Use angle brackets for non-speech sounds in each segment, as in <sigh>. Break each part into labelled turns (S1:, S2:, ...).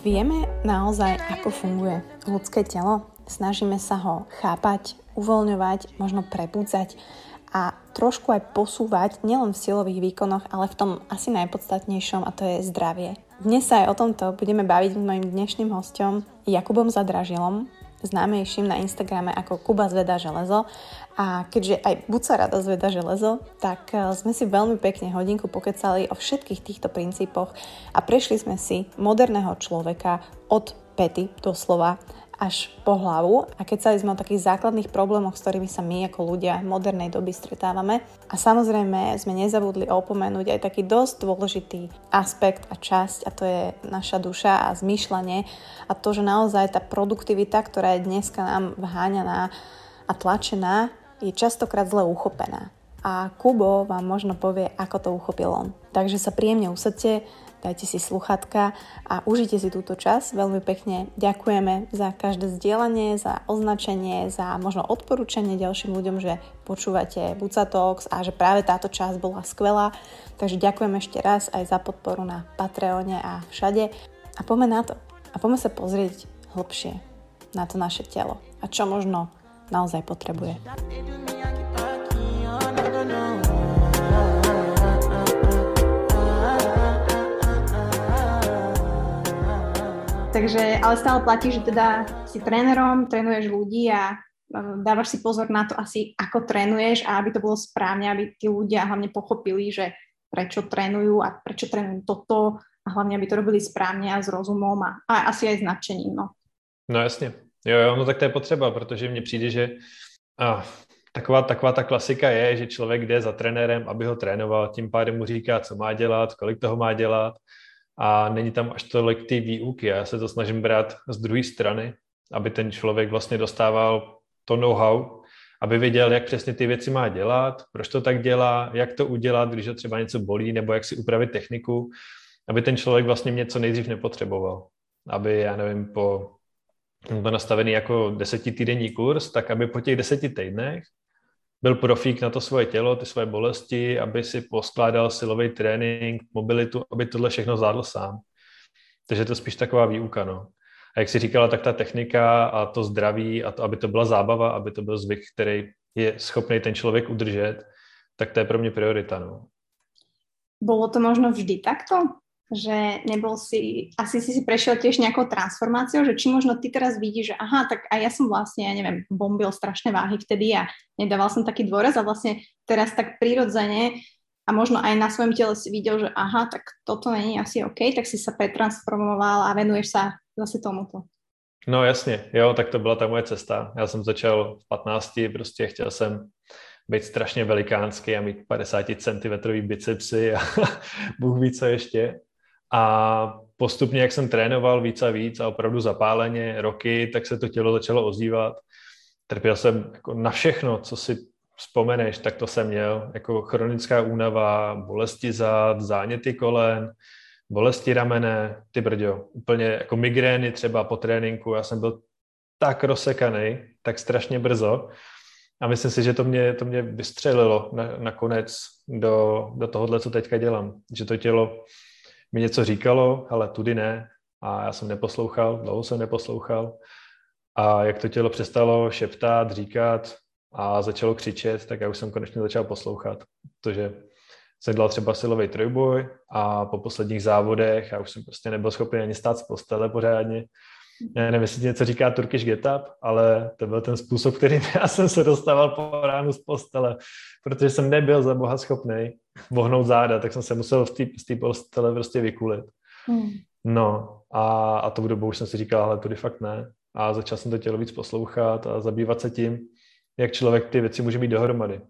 S1: Vieme naozaj, ako funguje ľudské telo? Snažíme sa ho chápať, uvoľňovať, možno prebudzať a trošku aj posúvať nielen v silových výkonoch, ale v tom asi najpodstatnejšom a to je zdravie. Dnes sa aj o tomto budeme baviť s mojim dnešným hostom Jakubom Zadražilom, známejším na Instagrame ako Kuba zveda železo. A keďže aj buď sa rada zveda železo, tak eh, sme si veľmi pekne hodinku pokecali o všetkých týchto princípoch a prešli sme si moderného človeka od pety doslova až po hlavu a keď sa sme o takých základných problémoch, s ktorými sa my ako ľudia modernej doby stretávame. A samozrejme sme nezabudli opomenúť aj taký dosť dôležitý aspekt a časť a to je naša duša a zmýšľanie a to, že naozaj tá produktivita, ktorá je dneska nám vháňaná a tlačená, je častokrát zle uchopená. A Kubo vám možno povie, ako to uchopil on. Takže sa príjemne usadte, dajte si sluchatka a užite si túto čas. Veľmi pekne ďakujeme za každé zdieľanie, za označenie, za možno odporúčanie ďalším ľuďom, že počúvate Buca Talks a že práve táto časť bola skvelá. Takže ďakujem ešte raz aj za podporu na Patreone a všade. A poďme na to. A poďme sa pozrieť hlbšie na to naše telo a čo možno naozaj potrebuje. Takže, ale stále platí, že teda si trénerom, trénuješ ľudí a dávaš si pozor na to asi, ako trénuješ a aby to bolo správne, aby tí ľudia hlavne pochopili, že prečo trénujú a prečo trénujú toto a hlavne, aby to robili správně a s rozumom a, a asi aj s nadšením. No.
S2: no jasně. Jo, jo, no tak to je potřeba, protože mně přijde, že a, taková, taková ta klasika je, že člověk jde za trenérem, aby ho trénoval, tím pádem mu říká, co má dělat, kolik toho má dělat a není tam až tolik ty výuky. Já se to snažím brát z druhé strany, aby ten člověk vlastně dostával to know-how, aby věděl, jak přesně ty věci má dělat, proč to tak dělá, jak to udělat, když ho třeba něco bolí, nebo jak si upravit techniku, aby ten člověk vlastně mě co nejdřív nepotřeboval. Aby, já nevím, po to nastavený jako desetitýdenní kurz, tak aby po těch deseti týdnech byl profík na to svoje tělo, ty svoje bolesti, aby si poskládal silový trénink, mobilitu, aby tohle všechno zvládl sám. Takže to je spíš taková výuka, no. A jak si říkala, tak ta technika a to zdraví a to, aby to byla zábava, aby to byl zvyk, který je schopný ten člověk udržet, tak to je pro mě priorita, no.
S1: Bolo to možno vždy takto? Že nebol si, asi si si prešiel tiež nejakou transformáciou, že či možno ty teraz vidíš, že aha, tak aj ja som vlastne, ja neviem, bombil strašné váhy vtedy a nedával som taký dôraz a vlastne teraz tak prirodzene a možno aj na svojom tele si videl, že aha, tak toto není asi OK, tak si sa pretransformoval a venuješ sa zase tomuto.
S2: No jasně, jo, tak to byla ta moje cesta. Já jsem začal v 15, prostě chtěl jsem být strašně velikánský a mít 50 cm bicepsy a <laughs> Bůh ví co ještě. A postupně, jak jsem trénoval víc a víc a opravdu zapáleně roky, tak se to tělo začalo ozývat. Trpěl jsem jako na všechno, co si vzpomeneš, tak to jsem měl. Jako chronická únava, bolesti zad, záněty kolen, bolesti ramene, ty brďo, úplně jako migrény třeba po tréninku. Já jsem byl tak rozsekaný, tak strašně brzo. A myslím si, že to mě, to mě vystřelilo na, nakonec do, do tohohle, co teďka dělám. Že to tělo mi něco říkalo, ale tudy ne. A já jsem neposlouchal, dlouho jsem neposlouchal. A jak to tělo přestalo šeptat, říkat a začalo křičet, tak já už jsem konečně začal poslouchat. Protože jsem dělal třeba silový trojboj a po posledních závodech já už jsem prostě nebyl schopný ani stát z postele pořádně. Já nevím, jestli něco říká Turkish Get Up, ale to byl ten způsob, kterým <laughs> já jsem se dostával po ránu z postele, protože jsem nebyl za boha schopný vohnout záda, tak jsem se musel z té postele prostě vykulit. Hmm. No a, a tou dobu už jsem si říkal, ale tudy fakt ne. A začal jsem to tělo víc poslouchat a zabývat se tím, jak člověk ty věci může mít dohromady.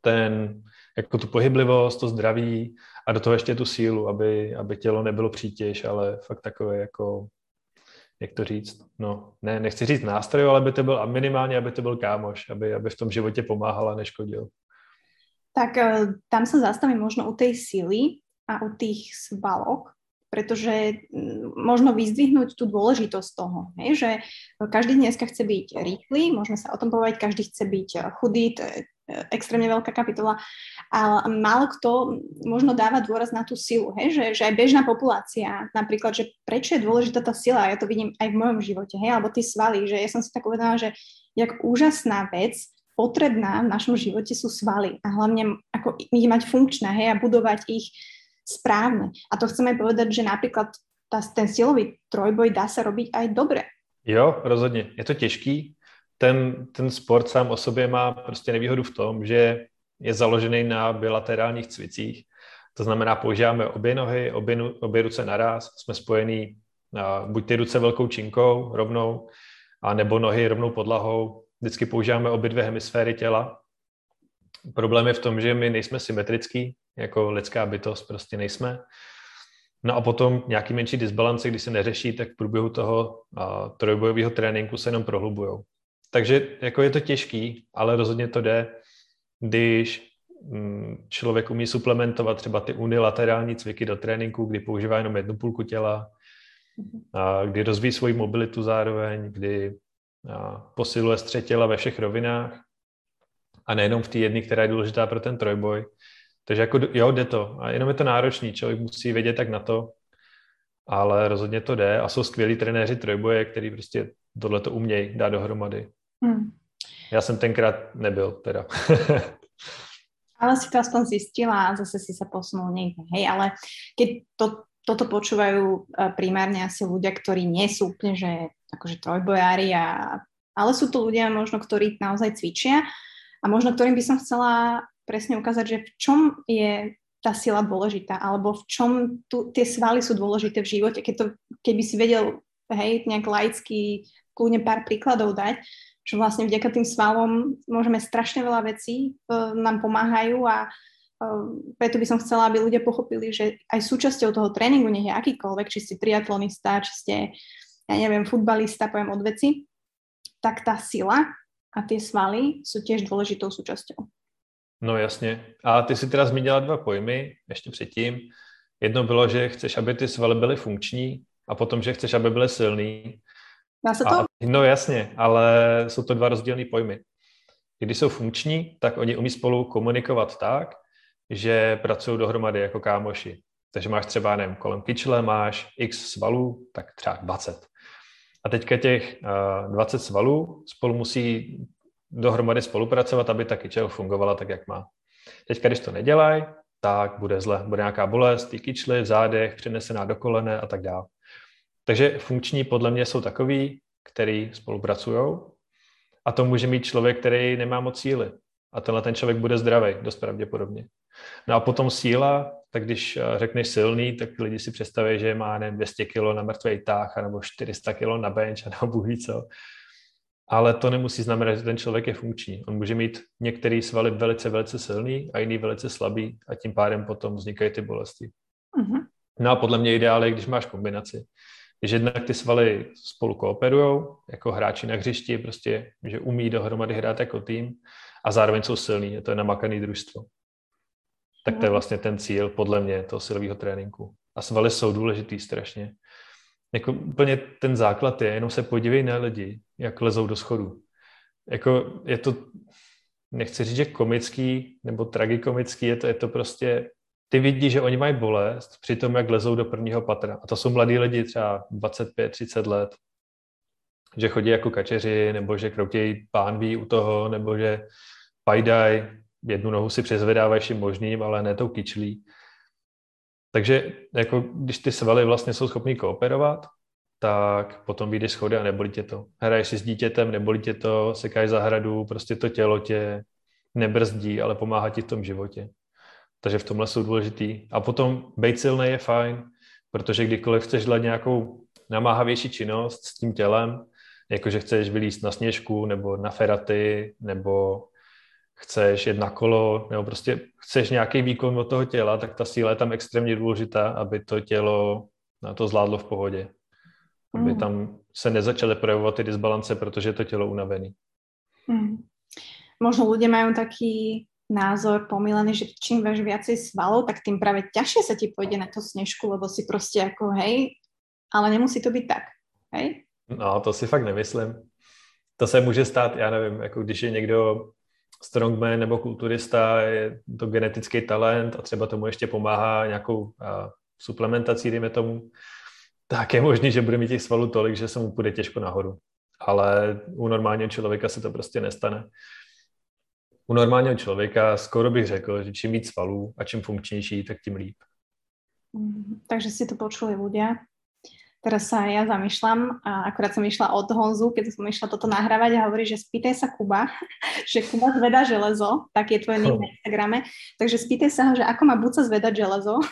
S2: Ten, jako tu pohyblivost, to zdraví a do toho ještě tu sílu, aby, aby tělo nebylo přítěž, ale fakt takové jako jak to říct, no, ne, nechci říct nástroj, ale aby to byl, a minimálně, aby to byl kámoš, aby, aby v tom životě pomáhal a neškodil.
S1: Tak eh, tam sa zastavím možno u tej sily a u tých svalok, pretože možno vyzdvihnúť tú dôležitosť toho, hej, že každý dneska chce byť rýchly, môžeme sa o tom povedať, každý chce byť chudý, to je extrémne veľká kapitola. A málo kto možno dáva dôraz na tú silu, hej? Že, že aj bežná populácia, napríklad, že prečo je dôležitá tá sila, ja to vidím aj v mojom živote, hej? alebo ty svaly, že ja som si tak uvedomila, že jak úžasná vec, potrebná v našom živote sú svaly a hlavne ako ich mať funkčné hej, a budovať ich správne. A to chceme povedať, že napríklad tá, ten silový trojboj dá sa robiť aj dobre.
S2: Jo, rozhodně. Je to těžký, ten, ten sport sám o sobě má prostě nevýhodu v tom, že je založený na bilaterálních cvicích. To znamená, používáme obě nohy, obě, obě ruce naraz, jsme spojení buď ty ruce velkou činkou rovnou, a nebo nohy rovnou podlahou. Vždycky používáme obě dvě hemisféry těla. Problém je v tom, že my nejsme symetrický, jako lidská bytost prostě nejsme. No a potom nějaký menší disbalance, když se neřeší, tak v průběhu toho trojbojového tréninku se jenom prohlubují. Takže jako je to těžký, ale rozhodně to jde, když mm, člověk umí suplementovat třeba ty unilaterální cviky do tréninku, kdy používá jenom jednu půlku těla, a kdy rozvíjí svoji mobilitu zároveň, kdy posiluje střed těla ve všech rovinách a nejenom v té jedné, která je důležitá pro ten trojboj. Takže jako jo, jde to. A jenom je to náročný, člověk musí vědět tak na to, ale rozhodně to jde a jsou skvělí trenéři trojboje, který prostě tohle to umějí dát dohromady. Hmm. Já jsem tenkrát nebyl teda. <laughs>
S1: ale si to aspoň zistila a zase si sa posunul niekde, hej, ale keď to, toto počúvajú e, primárne asi ľudia, ktorí nie sú úplne, že akože trojbojári, a, ale sú to ľudia možno, ktorí naozaj cvičia a možno ktorým by som chcela presne ukázať, že v čom je tá sila dôležitá, alebo v čom tu, tie svaly sú dôležité v živote. Keď to, keby si vedel, hej, nejak laicky kľudne pár príkladov dať, že vlastne vďaka tým svalom môžeme strašne veľa vecí uh, nám pomáhajú a uh, preto by som chcela, aby ľudia pochopili, že aj súčasťou toho tréningu, nech je akýkoľvek, či ste triatlonista, či ste, ja neviem, futbalista, poviem od veci, tak tá sila a tie svaly sú tiež dôležitou súčasťou.
S2: No jasně. A ty si teda zmínila dva pojmy ještě předtím. Jedno bylo, že chceš, aby ty svaly byly funkční a potom, že chceš, aby byly silný.
S1: Dá se to? A,
S2: no jasně, ale jsou to dva rozdílné pojmy. Když jsou funkční, tak oni umí spolu komunikovat tak, že pracují dohromady jako kámoši. Takže máš třeba, nevím, kolem kyčle máš x svalů, tak třeba 20. A teďka těch uh, 20 svalů spolu musí dohromady spolupracovat, aby ta kyčel fungovala tak, jak má. Teďka, když to nedělají, tak bude zle. Bude nějaká bolest, ty kyčly v zádech, přenesená do kolene a tak dále. Takže funkční podle mě jsou takový, který spolupracují a to může mít člověk, který nemá moc síly. A tenhle ten člověk bude zdravý, dost pravděpodobně. No a potom síla, tak když eh, řekneš silný, tak lidi si představí, že má nevím, 200 kg na mrtvej tách, nebo 400 kg na bench, <laughs> nebo bůh co. Ale to nemusí znamenat, že ten člověk je funkční. On může mít některý svaly velice, velice silný a jiný velice slabý a tím pádem potom vznikají ty bolesti. Uh-huh. No a podle mě ideál je, když máš kombinaci. Že jednak ty svaly spolu kooperují, jako hráči na hřišti, prostě, že umí dohromady hrát jako tým a zároveň jsou silný, je to je namakaný družstvo. Tak to je mhm. vlastně ten cíl, podle mě, toho silového tréninku. A svaly jsou důležitý strašně jako úplně ten základ je, jenom se podívej na lidi, jak lezou do schodu. Jako je to, nechci říct, že komický nebo tragikomický, je to, je to prostě, ty vidíš, že oni mají bolest při tom, jak lezou do prvního patra. A to jsou mladí lidi, třeba 25-30 let, že chodí jako kačeři, nebo že kroutějí pánví u toho, nebo že pajdaj, jednu nohu si přezvedávají vším možným, ale ne tou kyčlí. Takže jako, když ty svaly vlastně jsou schopný kooperovat, tak potom vyjdeš schody a nebolí tě to. Hraješ si s dítětem, nebolí tě to, sekáš zahradu, prostě to tělo tě nebrzdí, ale pomáhá ti v tom životě. Takže v tomhle jsou důležitý. A potom být silný je fajn, protože kdykoliv chceš dělat nějakou namáhavější činnost s tím tělem, jakože chceš vylíst na sněžku nebo na feraty nebo chceš jet na kolo, nebo prostě chceš nějaký výkon od toho těla, tak ta síla je tam extrémně důležitá, aby to tělo na to zvládlo v pohodě. Aby mm. tam se nezačaly projevovat ty disbalance, protože je to tělo unavený.
S1: Mm. Možno ľudia majú taký názor pomílený, že čím máš viacej svalov, tak tým práve ťažšie sa ti pôjde na to snežku, lebo si prostě ako hej, ale nemusí to být tak, hej?
S2: No, to si fakt nemyslím. To se může stát, já nevím, jako když je někdo strongman nebo kulturista, je to genetický talent a třeba tomu ještě pomáhá nějakou suplementací, dejme tomu, tak je možný, že bude mít těch svalů tolik, že se mu půjde těžko nahoru. Ale u normálního člověka se to prostě nestane. U normálního člověka skoro bych řekl, že čím víc svalů a čím funkčnější, tak tím líp.
S1: Mm, takže si to počuli ľudia. Teraz sa ja zamýšľam a akurát som išla od Honzu, keď som išla toto nahrávať a hovorí, že spýtaj sa Kuba, <laughs> že Kuba zvedá železo, tak je tvoj nick na Instagrame, takže spýtaj sa ho, že ako má Buca zvedať železo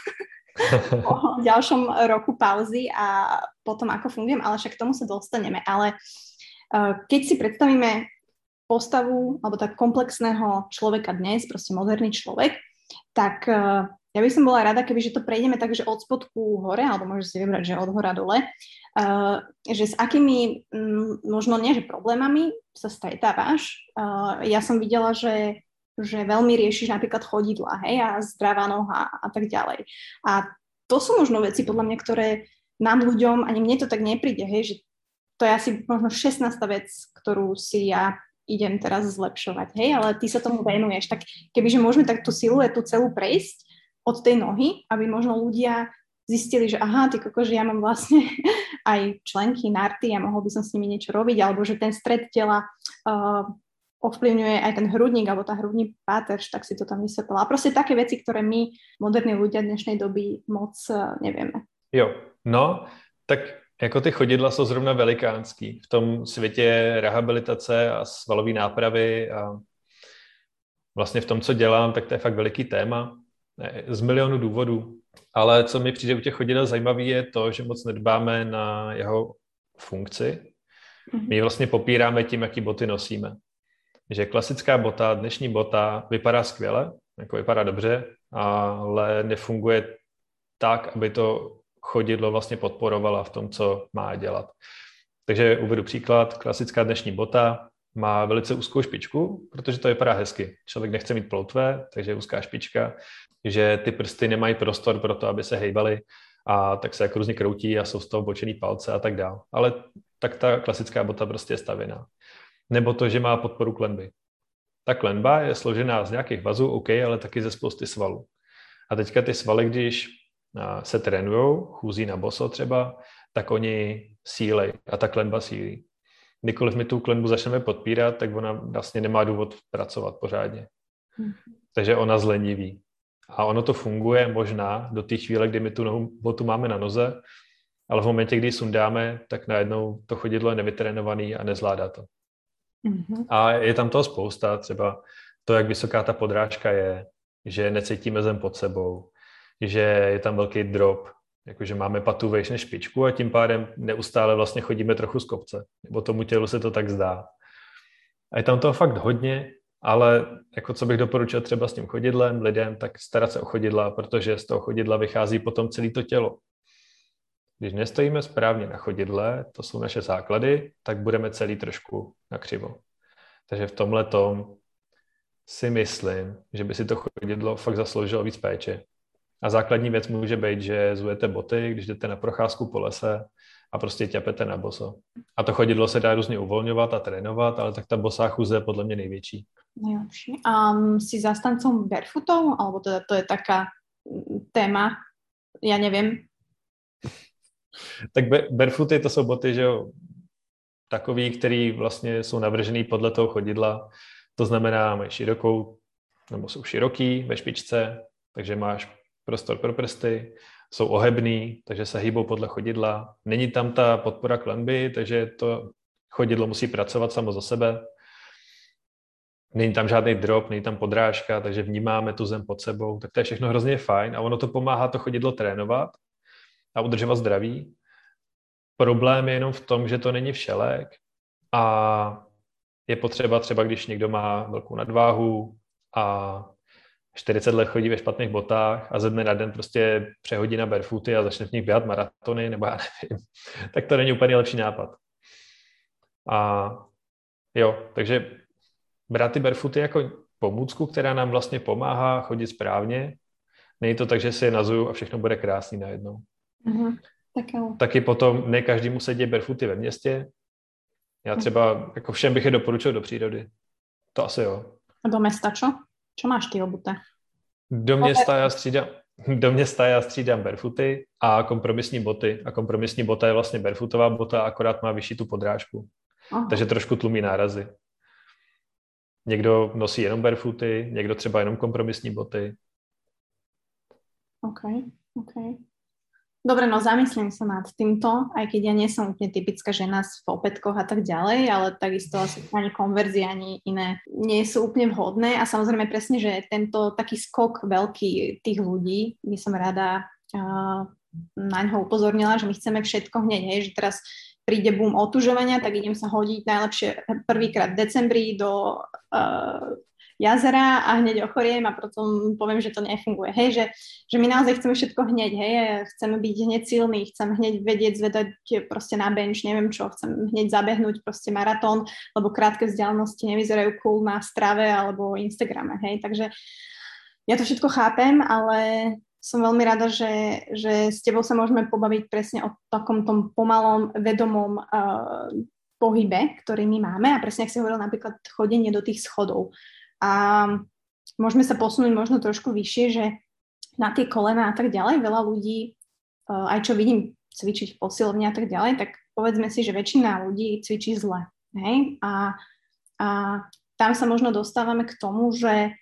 S1: <laughs> po ďalšom roku pauzy a potom ako fungujem, ale však k tomu sa dostaneme. Ale uh, keď si predstavíme postavu alebo tak komplexného človeka dnes, proste moderný človek, tak uh, ja by som bola rada, keby že to prejdeme tak, že od spodku hore, alebo môžeš si vybrať, že od hora dole, uh, že s akými, m, možno nie, že problémami sa stretávaš. Uh, ja som videla, že, že veľmi riešiš napríklad chodidla, hej, a zdravá noha a tak ďalej. A to sú možno veci, podľa mňa, ktoré nám ľuďom, ani mne to tak nepríde, hej, že to je asi možno 16. vec, ktorú si ja idem teraz zlepšovať, hej, ale ty sa tomu venuješ. Tak kebyže môžeme tak tú siluetu celú prejsť, od tej nohy, aby možno ľudia zistili, že aha, ty koko, že ja mám vlastne <laughs> aj členky, narty a mohol by som s nimi niečo robiť, alebo že ten stred tela uh, ovplyvňuje aj ten hrudník alebo tá hrudní páterž, tak si to tam vysvetlila. A proste také veci, ktoré my, moderní ľudia dnešnej doby, moc uh, nevieme.
S2: Jo, no, tak jako ty chodidla jsou zrovna velikánský v tom světě rehabilitace a svalové nápravy a vlastně v tom, co dělám, tak to je fakt veliký téma z milionu důvodů. Ale co mi přijde u těch chodidel zajímavé je to, že moc nedbáme na jeho funkci. Mhm. My vlastně popíráme tím, jaký boty nosíme. Že klasická bota, dnešní bota vypadá skvěle, jako vypadá dobře, ale nefunguje tak, aby to chodidlo vlastně podporovala v tom, co má dělat. Takže uvedu příklad, klasická dnešní bota má velice úzkou špičku, protože to vypadá hezky. Člověk nechce mít ploutve, takže je úzká špička, že ty prsty nemají prostor pro to, aby se hejbaly a tak se jako různě kroutí a jsou z toho bočený palce a tak dále. Ale tak ta klasická bota prostě je stavěná. Nebo to, že má podporu klenby. Ta klenba je složená z nějakých vazů, OK, ale taky ze spousty svalů. A teďka ty svaly, když se trénují, chůzí na boso třeba, tak oni sílej a ta klenba sílí kdykoliv my tu klenbu začneme podpírat, tak ona vlastně nemá důvod pracovat pořádně. Hmm. Takže ona zleniví. A ono to funguje možná do té chvíle, kdy my tu nohu, botu máme na noze, ale v momentě, kdy ji sundáme, tak najednou to chodidlo je nevytrénovaný a nezvládá to. Mm-hmm. A je tam toho spousta, třeba to, jak vysoká ta podrážka je, že necítíme zem pod sebou, že je tam velký drop, jakože máme patu vejš než špičku a tím pádem neustále vlastně chodíme trochu z kopce. Nebo tomu tělu se to tak zdá. A je tam toho fakt hodně, ale jako co bych doporučil třeba s tím chodidlem lidem, tak starat se o chodidla, protože z toho chodidla vychází potom celé to tělo. Když nestojíme správně na chodidle, to jsou naše základy, tak budeme celý trošku nakřivo. Takže v tomhle tom si myslím, že by si to chodidlo fakt zasloužilo víc péče. A základní věc může být, že zujete boty, když jdete na procházku po lese a prostě ťapete na boso. A to chodidlo se dá různě uvolňovat a trénovat, ale tak ta bosá chůze je podle mě největší.
S1: Nejlepší. A um, si zastancom barefootov, alebo teda to je taká mm, téma, já nevím.
S2: tak barefooty to jsou boty, že jo, takový, který vlastně jsou navržený podle toho chodidla. To znamená, mají širokou, nebo jsou široký ve špičce, takže máš prostor pro prsty, jsou ohebný, takže se hýbou podle chodidla. Není tam ta podpora klenby, takže to chodidlo musí pracovat samo za sebe. Není tam žádný drop, není tam podrážka, takže vnímáme tu zem pod sebou. Tak to je všechno hrozně fajn a ono to pomáhá to chodidlo trénovat a udržovat zdraví. Problém je jenom v tom, že to není všelek a je potřeba třeba, když někdo má velkou nadváhu a 40 let chodí ve špatných botách a ze dne na den prostě přehodí na barefooty a začne v nich běhat maratony, nebo já nevím, <laughs> tak to není úplně lepší nápad. A jo, takže brát ty barefooty jako pomůcku, která nám vlastně pomáhá chodit správně. Není to tak, že si je nazuju a všechno bude krásný najednou.
S1: Uh-huh. Tak jo.
S2: Taky potom ne každý mu sedí barefooty ve městě. Já třeba jako všem bych je doporučil do přírody. To asi jo.
S1: Do mesta čo? Čo máš ty obuté?
S2: Do města já střídám, do města já střídám barefooty a kompromisní boty. A kompromisní bota je vlastně barefootová bota, akorát má vyšší tu podrážku. Aha. Takže trošku tlumí nárazy. Někdo nosí jenom barefooty, někdo třeba jenom kompromisní boty.
S1: OK, OK. Dobre, no zamyslím sa nad týmto, aj keď ja nie som úplne typická žena v opätkoch a tak ďalej, ale takisto asi ani konverzie, ani iné nie sú úplne vhodné. A samozrejme presne, že tento taký skok veľký tých ľudí by som rada uh, na ňo upozornila, že my chceme všetko hneď, hej, že teraz príde boom otužovania, tak idem sa hodiť najlepšie prvýkrát v decembri do uh, jazera a hneď ochoriem a potom poviem, že to nefunguje. Hej, že, že my naozaj chceme všetko hneď, hej, chceme byť hneď silní, chcem hneď vedieť zvedať proste na bench, neviem čo, chcem hneď zabehnúť proste maratón, lebo krátke vzdialenosti nevyzerajú cool na strave alebo Instagrame, hej, takže ja to všetko chápem, ale som veľmi rada, že, že s tebou sa môžeme pobaviť presne o takom tom pomalom, vedomom uh, pohybe, ktorý my máme a presne, ak si hovoril napríklad chodenie do tých schodov. A môžeme sa posunúť možno trošku vyššie, že na tie kolena a tak ďalej, veľa ľudí, eh, aj čo vidím cvičiť v posilovni a tak ďalej, tak povedzme si, že väčšina ľudí cvičí zle. Hej? A, a tam sa možno dostávame k tomu, že,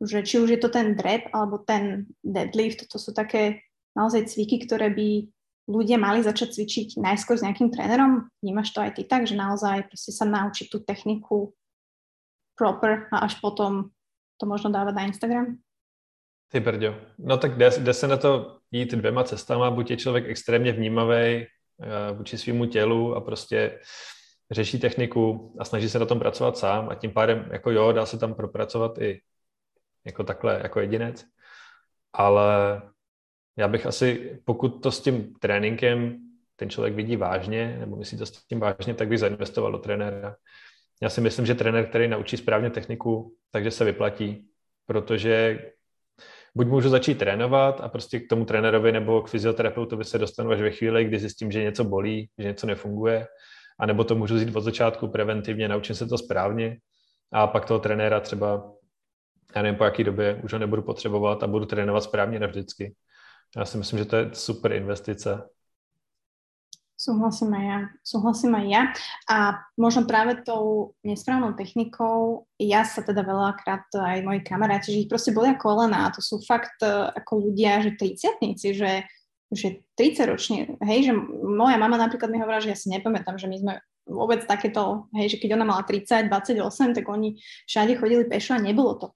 S1: že či už je to ten drep alebo ten deadlift, to sú také naozaj cviky, ktoré by ľudia mali začať cvičiť najskôr s nejakým trénerom. Vnímaš to aj ty tak, že naozaj sa naučiť tú techniku proper a až potom to možno dávat na Instagram?
S2: Ty brďo. No tak jde, jde se na to jít dvěma cestama. Buď je člověk extrémně vnímavý uh, vůči svýmu tělu a prostě řeší techniku a snaží se na tom pracovat sám a tím pádem jako jo, dá se tam propracovat i jako takhle, jako jedinec, ale já bych asi, pokud to s tím tréninkem ten člověk vidí vážně, nebo myslí to s tím vážně, tak bych zainvestoval do trenéra. Já si myslím, že trenér, který naučí správně techniku, takže se vyplatí, protože buď můžu začít trénovat a prostě k tomu trenérovi nebo k fyzioterapeutovi se dostanu až ve chvíli, kdy zjistím, že něco bolí, že něco nefunguje, a nebo to můžu vzít od začátku preventivně, naučím se to správně a pak toho trenéra třeba, já nevím po jaký době, už ho nebudu potřebovat a budu trénovat správně navždycky. Já si myslím, že to je super investice
S1: Súhlasím aj ja. Súhlasím aj ja. A možno práve tou nesprávnou technikou, ja sa teda veľakrát aj moji kamaráti, že ich proste bolia kolena a to sú fakt e, ako ľudia, že triciatníci, že, že 30 ročne, hej, že moja mama napríklad mi hovorila, že ja si nepamätám, že my sme vôbec takéto, hej, že keď ona mala 30, 28, tak oni všade chodili pešo a nebolo to.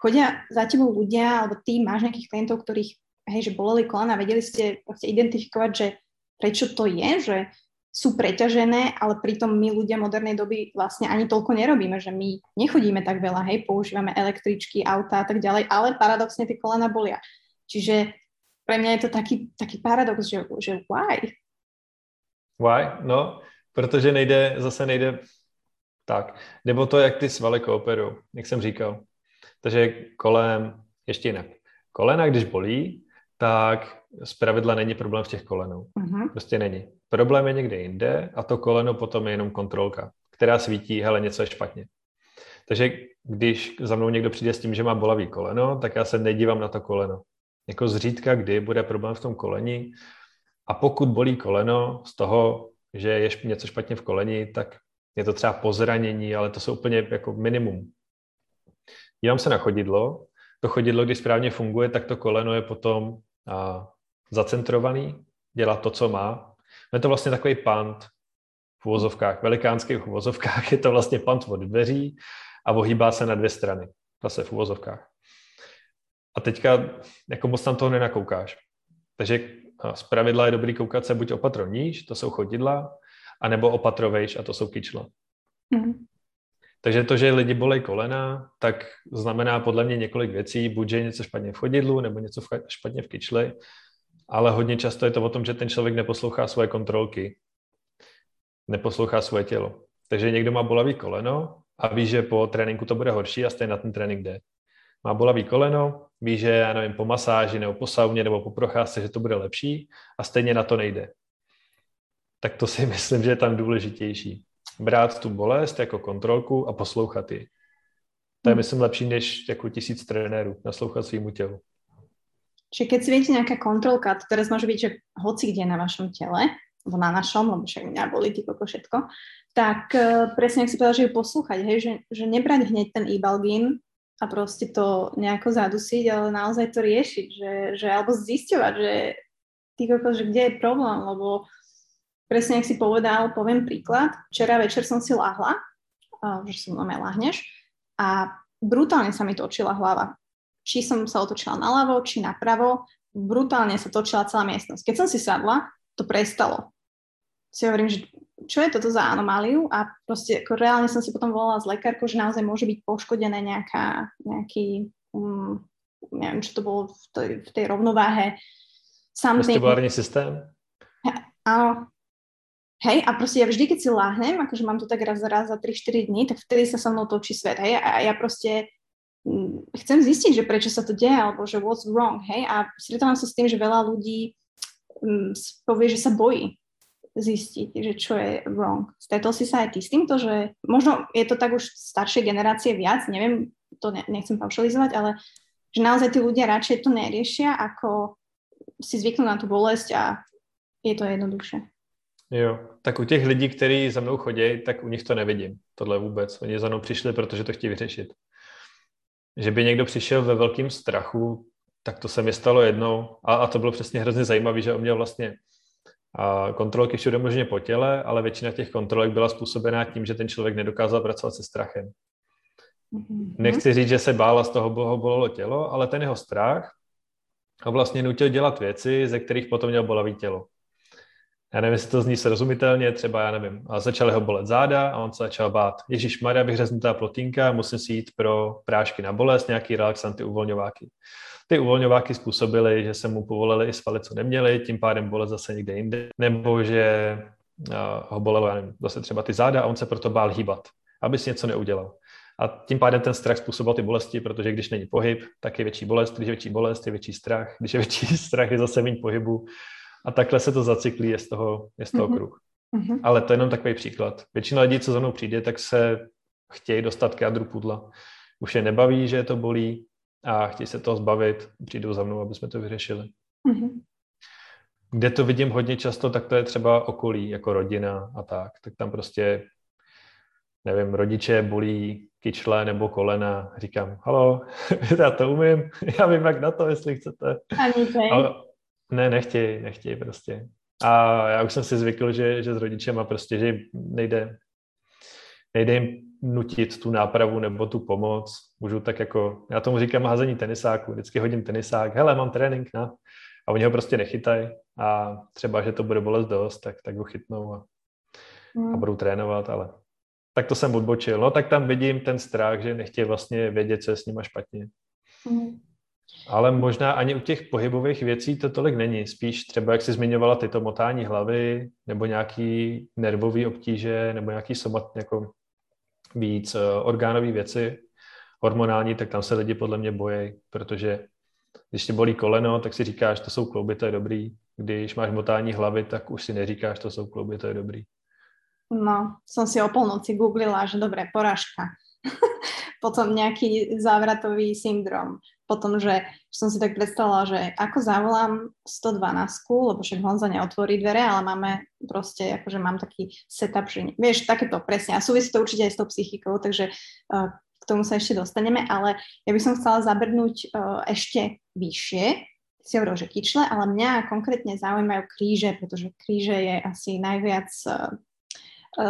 S1: Chodia za tebou ľudia, alebo ty máš nejakých klientov, ktorých, hej, že boleli kolena, vedeli ste identifikovať, že prečo to je, že sú preťažené, ale pritom my ľudia modernej doby vlastne ani toľko nerobíme, že my nechodíme tak veľa, hej, používame električky, auta a tak ďalej, ale paradoxne tie kolena bolia. Čiže pre mňa je to taký, taký paradox, že, že why?
S2: Why? No, protože nejde, zase nejde tak. Nebo to, jak ty svaly kooperují, jak jsem říkal. Takže kolem, ještě jinak. Kolena, když bolí, tak z pravidla není problém v těch kolenou. Uh-huh. Prostě není. Problém je někde jinde a to koleno potom je jenom kontrolka, která svítí, hele, něco je špatně. Takže když za mnou někdo přijde s tím, že má bolavý koleno, tak já se nedívám na to koleno. Jako zřídka, kdy bude problém v tom koleni a pokud bolí koleno z toho, že je něco špatně v koleni, tak je to třeba pozranění, ale to jsou úplně jako minimum. Dívám se na chodidlo, to chodidlo, když správně funguje, tak to koleno je potom a, zacentrovaný, dělá to, co má. Je to vlastně takový pant v uvozovkách, velikánských uvozovkách. <laughs> Je to vlastně pant od dveří a ohýbá se na dvě strany, zase v uvozovkách. A teďka jako moc tam toho nenakoukáš. Takže z pravidla je dobrý koukat se buď opatro níž, to jsou chodidla, anebo opatrovejš, a to jsou kyčla. Mm. Takže to, že lidi bolej kolena, tak znamená podle mě několik věcí. Buď, že je něco špatně v chodidlu, nebo něco špatně v kyčli, ale hodně často je to o tom, že ten člověk neposlouchá svoje kontrolky, neposlouchá svoje tělo. Takže někdo má bolavý koleno a ví, že po tréninku to bude horší a stejně na ten trénink jde. Má bolavý koleno, ví, že já nevím, po masáži nebo po sauně nebo po procházce, že to bude lepší a stejně na to nejde. Tak to si <laughs> myslím, že je tam důležitější brát tu bolest jako kontrolku a poslouchat ji. To je, mhm. myslím, lepší než jako tisíc trenérů naslouchat svýmu tělu.
S1: Čiže keď si viete nejaká kontrolka, to teraz môže byť, že hoci kde na vašom tele, alebo na našom, lebo však mňa boli ty koko všetko, tak uh, presne, ak si povedal, že ju poslúchať, hej, že, že nebrať hneď ten ibalgín a proste to nejako zadusiť, ale naozaj to riešiť, že, že alebo zisťovať, že ty koko, že kde je problém, lebo presne, ak si povedal, poviem príklad, včera večer som si lahla, uh, že si mňa lahneš, a brutálne sa mi točila hlava či som sa otočila naľavo, či napravo, brutálne sa točila celá miestnosť. Keď som si sadla, to prestalo. Si hovorím, že čo je toto za anomáliu a proste ako reálne som si potom volala s lekárkou, že naozaj môže byť poškodené nejaká, nejaký, um, neviem, čo to bolo v tej, v tej rovnováhe.
S2: Vestibularný systém?
S1: Áno. Hej, a proste ja vždy, keď si láhnem, akože mám to tak raz, raz za 3-4 dní, tak vtedy sa so mnou točí svet, hej, a ja proste Mm, chcem zistiť, že prečo sa to deje, alebo že what's wrong, hej, a stretávam sa s tým, že veľa ľudí um, povie, že sa bojí zistiť, že čo je wrong. Stretol si sa aj ty s týmto, že možno je to tak už staršej generácie viac, neviem, to ne, nechcem paušalizovať, ale že naozaj tí ľudia radšej to neriešia, ako si zvyknú na tú bolesť a je to jednoduše.
S2: Jo, tak u těch lidí, kteří za mnou chodí, tak u nich to nevidím, tohle vůbec. Oni za mnou přišli, protože to chtějí vyřešit že by někdo přišel ve velkém strachu, tak to se mi stalo jednou a, a to bylo přesně hrozně zajímavé, že on měl vlastně a kontrolky všude možně po těle, ale většina těch kontrolek byla způsobená tím, že ten člověk nedokázal pracovat se strachem. Mm-hmm. Nechci říct, že se bál a z toho ho bolelo tělo, ale ten jeho strach ho vlastně nutil dělat věci, ze kterých potom měl bolavý tělo já nevím, jestli to zní srozumitelně, třeba, já nevím, a začaly ho bolet záda a on se začal bát, Ježíš Maria, vyhřeznutá plotínka, musím si jít pro prášky na bolest, nějaký relaxanty, uvolňováky. Ty uvolňováky způsobily, že se mu povolili i svaly, co neměli, tím pádem bolest zase někde jinde, nebo že ho bolelo, já nevím, zase třeba ty záda a on se proto bál hýbat, aby si něco neudělal. A tím pádem ten strach způsobil ty bolesti, protože když není pohyb, tak je větší bolest, když je větší bolest, je větší strach, když je větší <laughs> strach, je zase méně pohybu a takhle se to zacyklí, je z toho, je z toho mm-hmm. kruh. Mm-hmm. Ale to je jenom takový příklad. Většina lidí, co za mnou přijde, tak se chtějí dostat k jádru pudla. Už je nebaví, že je to bolí a chtějí se toho zbavit, přijdou za mnou, aby jsme to vyřešili. Mm-hmm. Kde to vidím hodně často, tak to je třeba okolí, jako rodina a tak. Tak tam prostě, nevím, rodiče bolí kyčle nebo kolena. Říkám, halo, <laughs> já to umím, <laughs> já vím, jak na to, jestli chcete.
S1: Ani
S2: ne, nechtějí, nechtějí prostě. A já už jsem si zvykl, že, že s rodičema prostě, že nejde, nejde jim nutit tu nápravu nebo tu pomoc. Můžu tak jako, já tomu říkám házení tenisáku, vždycky hodím tenisák, hele, mám trénink, na. A oni ho prostě nechytají a třeba, že to bude bolet dost, tak, tak ho chytnou a, mm. a budou trénovat, ale tak to jsem odbočil. No tak tam vidím ten strach, že nechtějí vlastně vědět, co je s nima špatně. Mm. Ale možná ani u těch pohybových věcí to tolik není. Spíš třeba, jak jsi zmiňovala, tyto motání hlavy, nebo nějaký nervový obtíže, nebo nějaký somat, jako víc uh, orgánové věci, hormonální, tak tam se lidi podle mě bojí, protože když tě bolí koleno, tak si říkáš, to jsou klouby, to je dobrý. Když máš motání hlavy, tak už si neříkáš, to jsou klouby, to je dobrý.
S1: No, som si o polnoci googlila, že dobré, porážka. <laughs> Potom nejaký závratový syndrom potom, že, som si tak predstavila, že ako zavolám 112, lebo však Honza neotvorí dvere, ale máme proste, akože mám taký setup, že vieš, takéto presne. A súvisí to určite aj s tou psychikou, takže uh, k tomu sa ešte dostaneme, ale ja by som chcela zabrnúť uh, ešte vyššie, si hovoril, že kyčle, ale mňa konkrétne zaujímajú kríže, pretože kríže je asi najviac uh,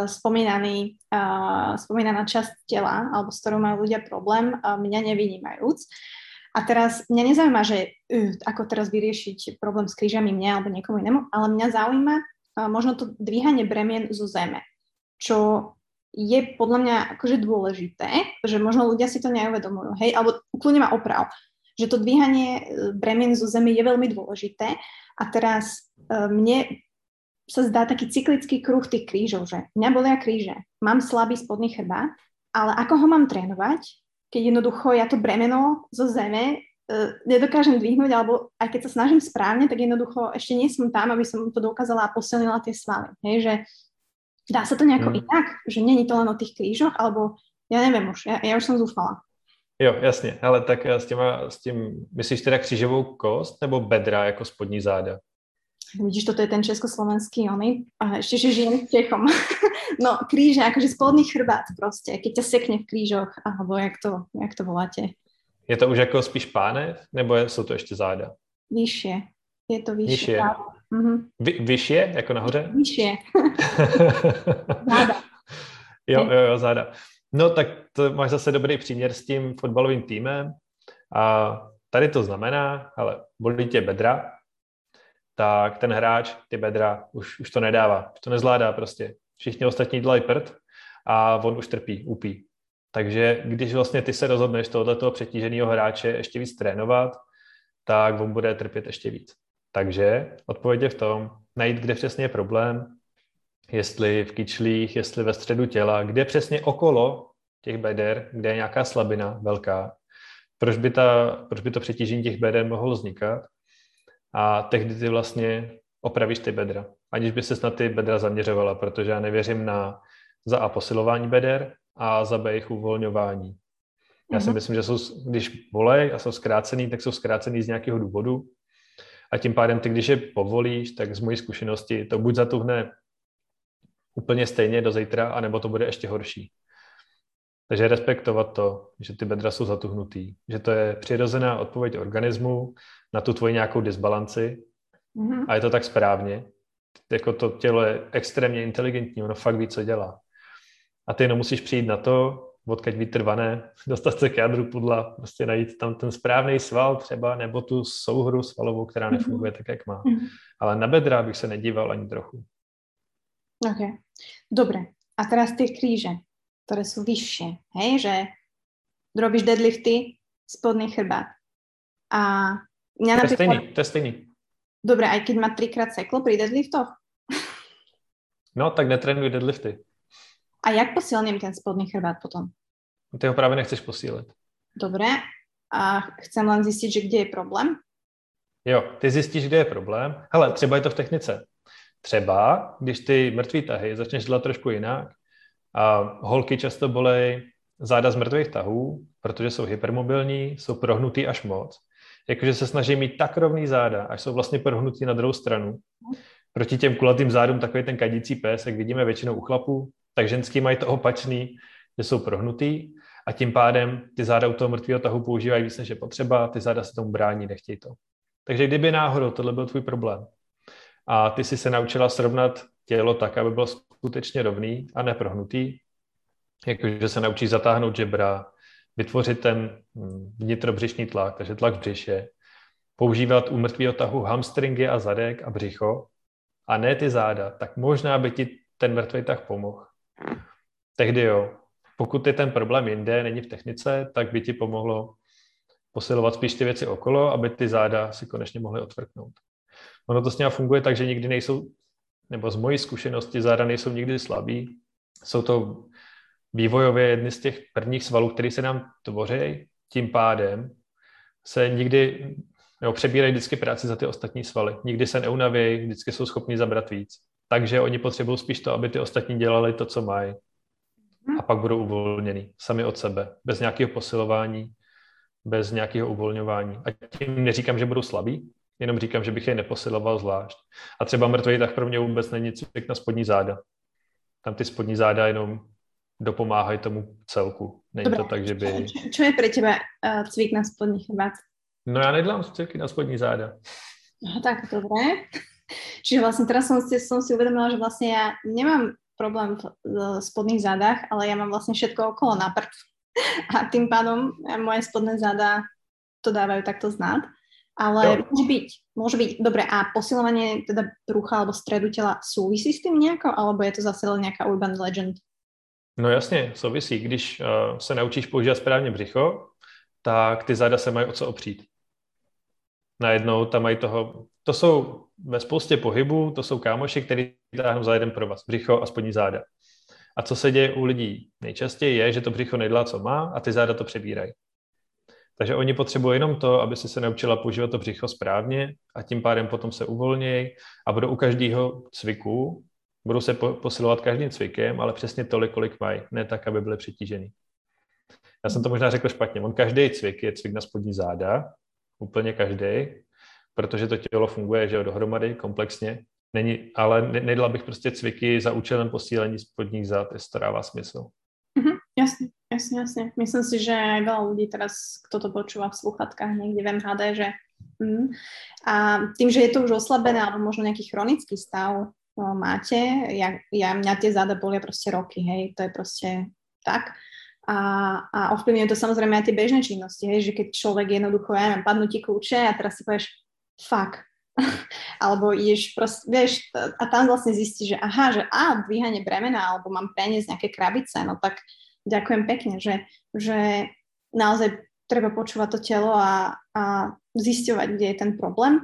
S1: spomínaný, uh, spomínaná časť tela, alebo s ktorou majú ľudia problém, uh, mňa nevynímajúc. A teraz mňa nezaujíma, že uh, ako teraz vyriešiť problém s krížami mňa alebo niekomu inému, ale mňa zaujíma uh, možno to dvíhanie bremien zo zeme, čo je podľa mňa akože dôležité, že možno ľudia si to neuvedomujú, hej, alebo kľudne ma oprav, že to dvíhanie e, bremien zo zeme je veľmi dôležité. A teraz uh, mne sa zdá taký cyklický kruh tých krížov, že mňa bolia kríže, mám slabý spodný chrbát, ale ako ho mám trénovať, keď jednoducho ja to bremeno zo zeme uh, nedokážem dvihnúť, alebo aj keď sa snažím správne, tak jednoducho ešte nie som tam, aby som to dokázala a posilnila tie svaly. Hej, že dá sa to nejako mm. inak, že není to len o tých krížoch, alebo ja neviem už, ja, ja už som zúfala.
S2: Jo, jasně, ale tak s, těma, s tím, myslíš teda křížovou kost nebo bedra jako spodní záda?
S1: Vidíš, toto je ten československý oný, a ešte, že žijem Čechom. <laughs> no, kríže, akože spodný chrbát prostě, keď ťa sekne v krížoch, alebo jak to, jak to voláte.
S2: Je to už jako spíš pánev, nebo jsou to ještě záda?
S1: Vyššie. Je to vyššie.
S2: Vyššie. Mm-hmm. Vy, vyššie, jako nahoře? <laughs>
S1: Vyššie. <laughs> záda.
S2: Jo, jo, jo, záda. No tak to máš zase dobrý příměr s tím fotbalovým týmem. A tady to znamená, ale bolí tě bedra, tak ten hráč ty bedra už, už to nedává, už to nezvládá prostě. Všichni ostatní dělají prd a on už trpí, upí. Takže když vlastně ty se rozhodneš tohoto přetíženého hráče ještě víc trénovat, tak on bude trpět ještě víc. Takže odpověď je v tom, najít, kde přesně je problém, jestli v kyčlích, jestli ve středu těla, kde přesně okolo těch beder, kde je nějaká slabina velká, proč by, ta, proč by to přetížení těch beder mohlo vznikat a tehdy ty vlastně opravíš ty bedra, aniž by se na ty bedra zaměřovala, protože já nevěřím na za a posilování beder a za b jejich uvolňování. Já si mm-hmm. myslím, že jsou, když volej a jsou zkrácený, tak jsou zkrácený z nějakého důvodu a tím pádem ty, když je povolíš, tak z mojí zkušenosti to buď zatuhne úplně stejně do zítra, anebo to bude ještě horší. Takže respektovat to, že ty bedra jsou zatuhnutý, že to je přirozená odpověď organismu na tu tvoji nějakou disbalanci mm-hmm. a je to tak správně. Jako to tělo je extrémně inteligentní, ono fakt ví, co dělá. A ty jenom musíš přijít na to, odkaď vytrvané, <laughs> dostat se k jádru pudla, prostě najít tam ten správný sval třeba, nebo tu souhru svalovou, která mhm. nefunguje tak, jak má. Mm-hmm. Ale na bedra bych se nedíval ani trochu.
S1: OK. Dobre. A teraz tie kríže ktoré sú vyššie. Hej, že robíš deadlifty, spodný chrbát. A
S2: mňa to napríklad... Stejný, to je stejný.
S1: Dobre, aj keď ma trikrát seklo pri deadliftoch?
S2: No, tak netrénuj deadlifty.
S1: A jak posilním ten spodný chrbát potom?
S2: Ty ho právě nechceš posílit.
S1: Dobre. A chcem len zistiť, že kde je problém?
S2: Jo, ty zjistíš, kde je problém. Hele, třeba je to v technice. Třeba, když ty mrtvý tahy začneš dělat trošku jinak, a holky často bolej záda z mrtvých tahů, protože jsou hypermobilní, jsou prohnutý až moc. Jakože se snaží mít tak rovný záda, až jsou vlastně prohnutý na druhou stranu. Proti těm kulatým zádům takový ten kadící pes, jak vidíme většinou u chlapů, tak ženský mají to opačný, že jsou prohnutý a tím pádem ty záda u toho mrtvého tahu používají víc, než je potřeba, ty záda se tomu brání, nechtějí to. Takže kdyby náhodou tohle byl tvůj problém a ty si se naučila srovnat tělo tak, aby bylo skutečně rovný a neprohnutý, jakože se naučí zatáhnout žebra, vytvořit ten hm, vnitrobřišní tlak, takže tlak v břiše, používat u mrtvého tahu hamstringy a zadek a břicho a ne ty záda, tak možná by ti ten mrtvý tah pomohl. Tehdy jo. Pokud je ten problém jinde, není v technice, tak by ti pomohlo posilovat spíš ty věci okolo, aby ty záda si konečně mohly otvrknout. Ono to s ním funguje tak, že nikdy nejsou nebo z mojí zkušenosti záda nejsou nikdy slabí. Jsou to vývojově jedny z těch prvních svalů, které se nám tvoří, tím pádem se nikdy, nebo přebírají vždycky práci za ty ostatní svaly. Nikdy se neunaví, vždycky jsou schopni zabrat víc. Takže oni potřebují spíš to, aby ty ostatní dělali to, co mají. A pak budou uvolněný sami od sebe, bez nějakého posilování, bez nějakého uvolňování. A tím neříkám, že budou slabí, Jenom říkám, že bych je neposiloval zvlášť. A třeba mrtvý tak pro mě vůbec není cvik na spodní záda. Tam ty spodní záda jenom dopomáhají tomu celku. Není Dobre. to tak, že by...
S1: Čo je pro tebe uh, cvik na spodní chrbát?
S2: No já nedělám cviky na spodní záda.
S1: No tak, dobré. <laughs> Čiže vlastně teraz som si, som si uvedomila, že vlastně já nemám problém v spodných zádach, ale já mám vlastně všetko okolo na prd. <laughs> A tým pádom moje spodné záda to dávajú takto znát. Ale jo. môže byť, môže byť, dobre, a posilovanie teda brucha alebo stredu tela súvisí s tým nejako, alebo je to zase len nejaká urban legend?
S2: No jasně, souvisí. Když uh, se naučíš používat správně břicho, tak ty záda se mají o co opřít. Najednou tam mají toho, to jsou ve spoustě pohybů, to jsou kámoši, kteří táhnou za jeden provaz, břicho a spodní záda. A co se děje u lidí nejčastěji je, že to břicho nedělá, co má a ty záda to přebírají. Takže oni potřebují jenom to, aby si se naučila používat to břicho správně a tím pádem potom se uvolnějí a budou u každého cviku, budou se po, posilovat každým cvikem, ale přesně tolik, kolik mají, ne tak, aby byly přetížený. Já jsem to možná řekl špatně. On každý cvik je cvik na spodní záda, úplně každý, protože to tělo funguje, že jo, dohromady, komplexně. Není, ale ne, nedala bych prostě cviky za účelem posílení spodních zád, jestli to dává smysl.
S1: Mm-hmm, jasne, jasne, jasne. Myslím si, že veľa ľudí teraz, kto to počúva v sluchatkách niekde v MHD, že mm, a tým, že je to už oslabené alebo možno nejaký chronický stav máte, ja, ja, mňa tie záda bolia proste roky, hej, to je proste tak. A, a ovplyvňuje to samozrejme aj tie bežné činnosti, hej, že keď človek jednoducho, ja neviem, padnú ti kľúče a teraz si povieš, fuck, <laughs> alebo ideš proste, vieš, a tam vlastne zistí, že aha, že a, dvíhanie bremena, alebo mám preniesť nejaké krabice, no tak ďakujem pekne, že, že naozaj treba počúvať to telo a, a zisťovať, kde je ten problém.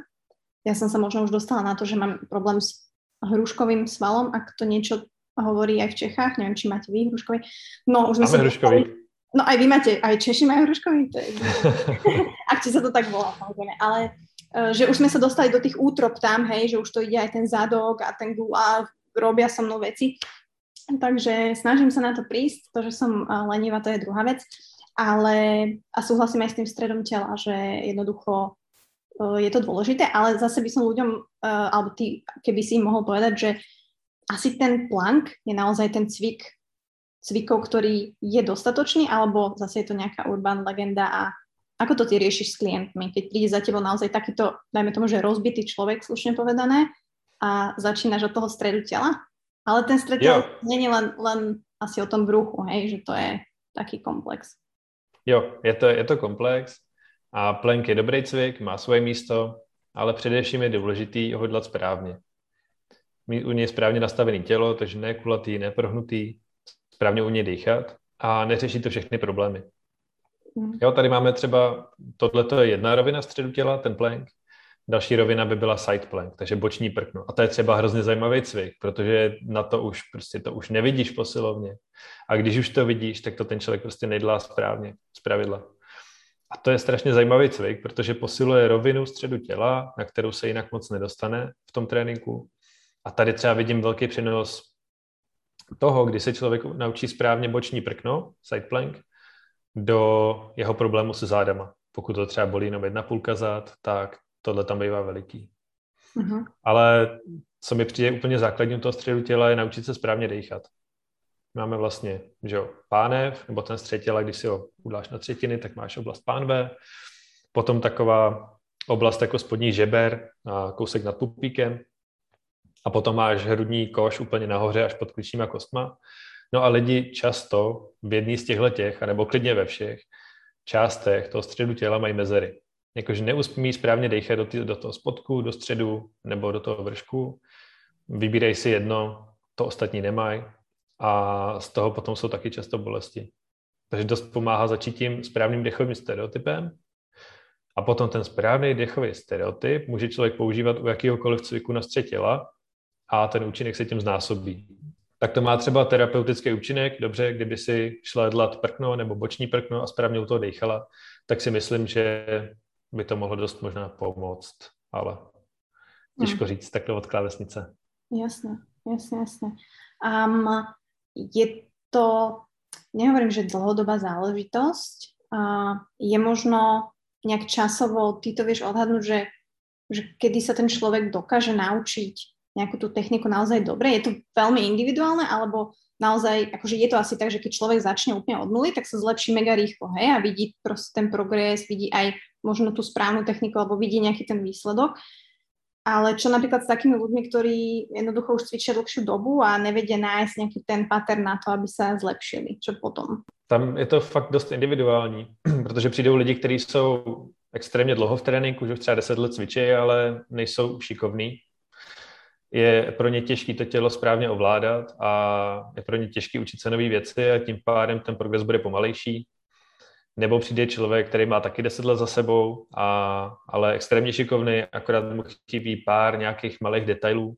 S1: Ja som sa možno už dostala na to, že mám problém s hruškovým svalom, ak to niečo hovorí aj v Čechách, neviem, či máte vy hruškový. No, už sme
S2: Máme hruškový.
S1: No aj vy máte, aj Češi majú hruškový, to je... <laughs> ak či sa to tak volá, samozrejme, ale Eh, že už sme sa dostali do tých útrop tam, hej, že už to ide aj ten zadok a ten a robia so mnou veci. Takže snažím sa na to prísť, to, že som eh, lenivá, to je druhá vec, ale a súhlasím aj s tým stredom tela, že jednoducho je to dôležité, ale zase by som ľuďom, alebo ty, keby si im mohol povedať, že asi ten plank je naozaj ten cvik, cvikov, ktorý je dostatočný, alebo zase je to nejaká urban legenda a ako to ty riešiš s klientmi, keď príde za tebou naozaj takýto, dajme tomu, že rozbitý človek, slušne povedané, a začínaš od toho stredu tela? Ale ten stred tela není len, len asi o tom bruchu, hej, že to je taký komplex.
S2: Jo, je to, je to komplex a plank je dobrý cvik, má svoje místo, ale především je důležitý ho dělat správně. Mít u něj správně nastavený tělo, takže ne kulatý, ne prohnutý, správně u něj dýchat a neřešit to všechny problémy. Hmm. Jo, tady máme třeba, tohle je jedna rovina středu těla, ten plank, další rovina by byla side plank, takže boční prkno. A to je třeba hrozně zajímavý cvik, protože na to už prostě to už nevidíš posilovně. A když už to vidíš, tak to ten člověk prostě nedělá správně, z pravidla. A to je strašně zajímavý cvik, protože posiluje rovinu středu těla, na kterou se jinak moc nedostane v tom tréninku. A tady třeba vidím velký přenos toho, kdy se člověk naučí správně boční prkno, side plank, do jeho problému se zádama. Pokud to třeba bolí jenom jedna půlka zád, tak tohle tam bývá veliký. Mm-hmm. Ale co mi přijde úplně základním toho středu těla, je naučit se správně dýchat. Máme vlastně, že jo, pánev, nebo ten střed těla, když si ho udáš na třetiny, tak máš oblast pánve, potom taková oblast jako spodní žeber, a kousek nad pupíkem, a potom máš hrudní koš úplně nahoře až pod klíčníma kostma No a lidi často v jedné z těchto těch, anebo klidně ve všech částech toho středu těla mají mezery. Jakože neuspí správně dejchat do, do toho spodku, do středu nebo do toho vršku. Vybírej si jedno, to ostatní nemají a z toho potom jsou taky často bolesti. Takže dost pomáhá začít tím správným dechovým stereotypem a potom ten správný dechový stereotyp může člověk používat u jakéhokoliv cviku na střed těla a ten účinek se tím znásobí tak to má třeba terapeutický účinek. Dobře, kdyby si šla dlat prkno nebo boční prkno a správně u toho dejchala, tak si myslím, že by to mohlo dost možná pomoct, ale těžko hmm. říct takhle od klávesnice.
S1: Jasně, jasně, jasně. Um, je to, nehovorím, že dlhodobá záležitosť, uh, je možno nejak časovo, ty to vieš odhadnúť, že, že kedy sa ten človek dokáže naučiť nejakú tú techniku naozaj dobre? Je to veľmi individuálne, alebo naozaj, akože je to asi tak, že keď človek začne úplne od nuly, tak sa zlepší mega rýchlo, hej, a vidí proste ten progres, vidí aj možno tú správnu techniku, alebo vidí nejaký ten výsledok. Ale čo napríklad s takými ľuďmi, ktorí jednoducho už cvičia dlhšiu dobu a nevedia nájsť nejaký ten pattern na to, aby sa zlepšili, čo potom?
S2: Tam je to fakt dost individuální, <clears throat> protože přijdou lidi, kteří jsou extrémně dlouho v tréninku, že už třeba 10 let cvičí, ale nejsou šikovní je pro ně těžké to tělo správně ovládat a je pro ně těžké učit se nové věci a tím pádem ten progres bude pomalejší. Nebo přijde člověk, který má taky deset let za sebou, a, ale extrémně šikovný, akorát mu chybí pár nějakých malých detailů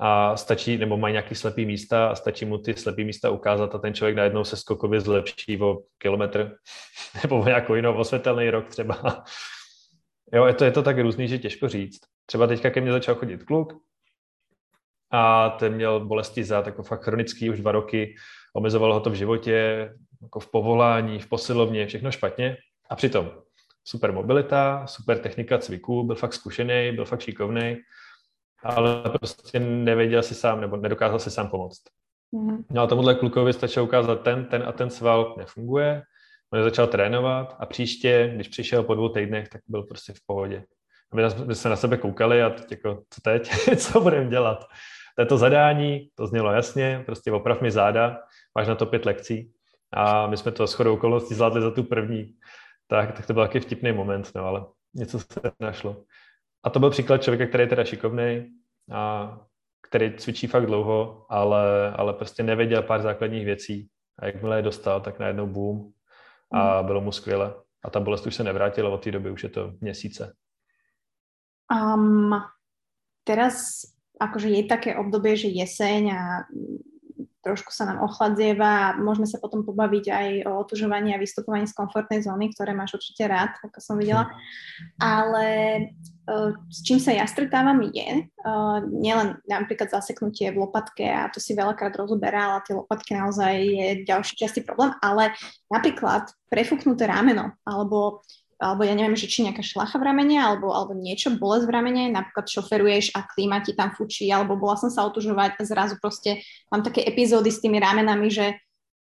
S2: a stačí, nebo mají nějaký slepý místa a stačí mu ty slepý místa ukázat a ten člověk najednou se skokově zlepší o kilometr <laughs> nebo o nějakou jinou osvětelný rok třeba. Jo, je to, je to tak různý, že těžko říct. Třeba teďka ke mně začal chodit kluk, a ten měl bolesti zad, jako fakt chronický, už dva roky, omezovalo ho to v životě, jako v povolání, v posilovně, všechno špatně. A přitom super mobilita, super technika cviků, byl fakt zkušený, byl fakt šikovný, ale prostě nevěděl si sám, nebo nedokázal si sám pomoct. Mm-hmm. No a tomuhle klukovi stačilo ukázat ten, ten a ten sval nefunguje, on začal trénovat a příště, když přišel po dvou týdnech, tak byl prostě v pohodě. A my, jsme se na sebe koukali a teď jako, co teď, <laughs> co budeme dělat? To je to zadání, to znělo jasně, prostě oprav mi záda, máš na to pět lekcí. A my jsme to shodou okolností zvládli za tu první. Tak, tak to byl taky vtipný moment, no, ale něco se našlo. A to byl příklad člověka, který je teda šikovný a který cvičí fakt dlouho, ale, ale prostě nevěděl pár základních věcí. A jakmile je dostal, tak najednou boom a hmm. bylo mu skvěle. A ta bolest už se nevrátila, od té doby už je to měsíce.
S1: Um, teraz akože je také obdobie, že jeseň a trošku sa nám ochladzieva a môžeme sa potom pobaviť aj o otužovaní a vystupovaní z komfortnej zóny, ktoré máš určite rád, ako som videla. Ale uh, s čím sa ja stretávam je uh, nielen napríklad zaseknutie v lopatke a to si veľakrát rozoberala, tie lopatky naozaj je ďalší častý problém, ale napríklad prefúknuté rameno alebo alebo ja neviem, že či nejaká šlacha v ramene, alebo, alebo niečo, bolesť v ramene, napríklad šoferuješ a klíma ti tam fučí, alebo bola som sa otužovať a zrazu proste mám také epizódy s tými ramenami, že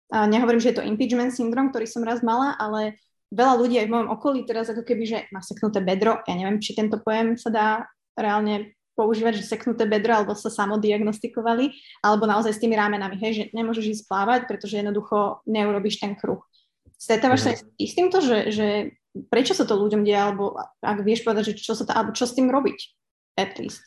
S1: nehovorím, že je to impeachment syndrom, ktorý som raz mala, ale veľa ľudí aj v mojom okolí teraz ako keby, že má seknuté bedro, ja neviem, či tento pojem sa dá reálne používať, že seknuté bedro, alebo sa samodiagnostikovali, alebo naozaj s tými rámenami, hej, že nemôžeš ísť plávať, pretože jednoducho neurobíš ten kruh. Stretávaš sa mm. s týmto, že, že prečo sa to ľuďom deje, alebo ak vieš povedať, že čo, sa to, čo s tým robiť, at least.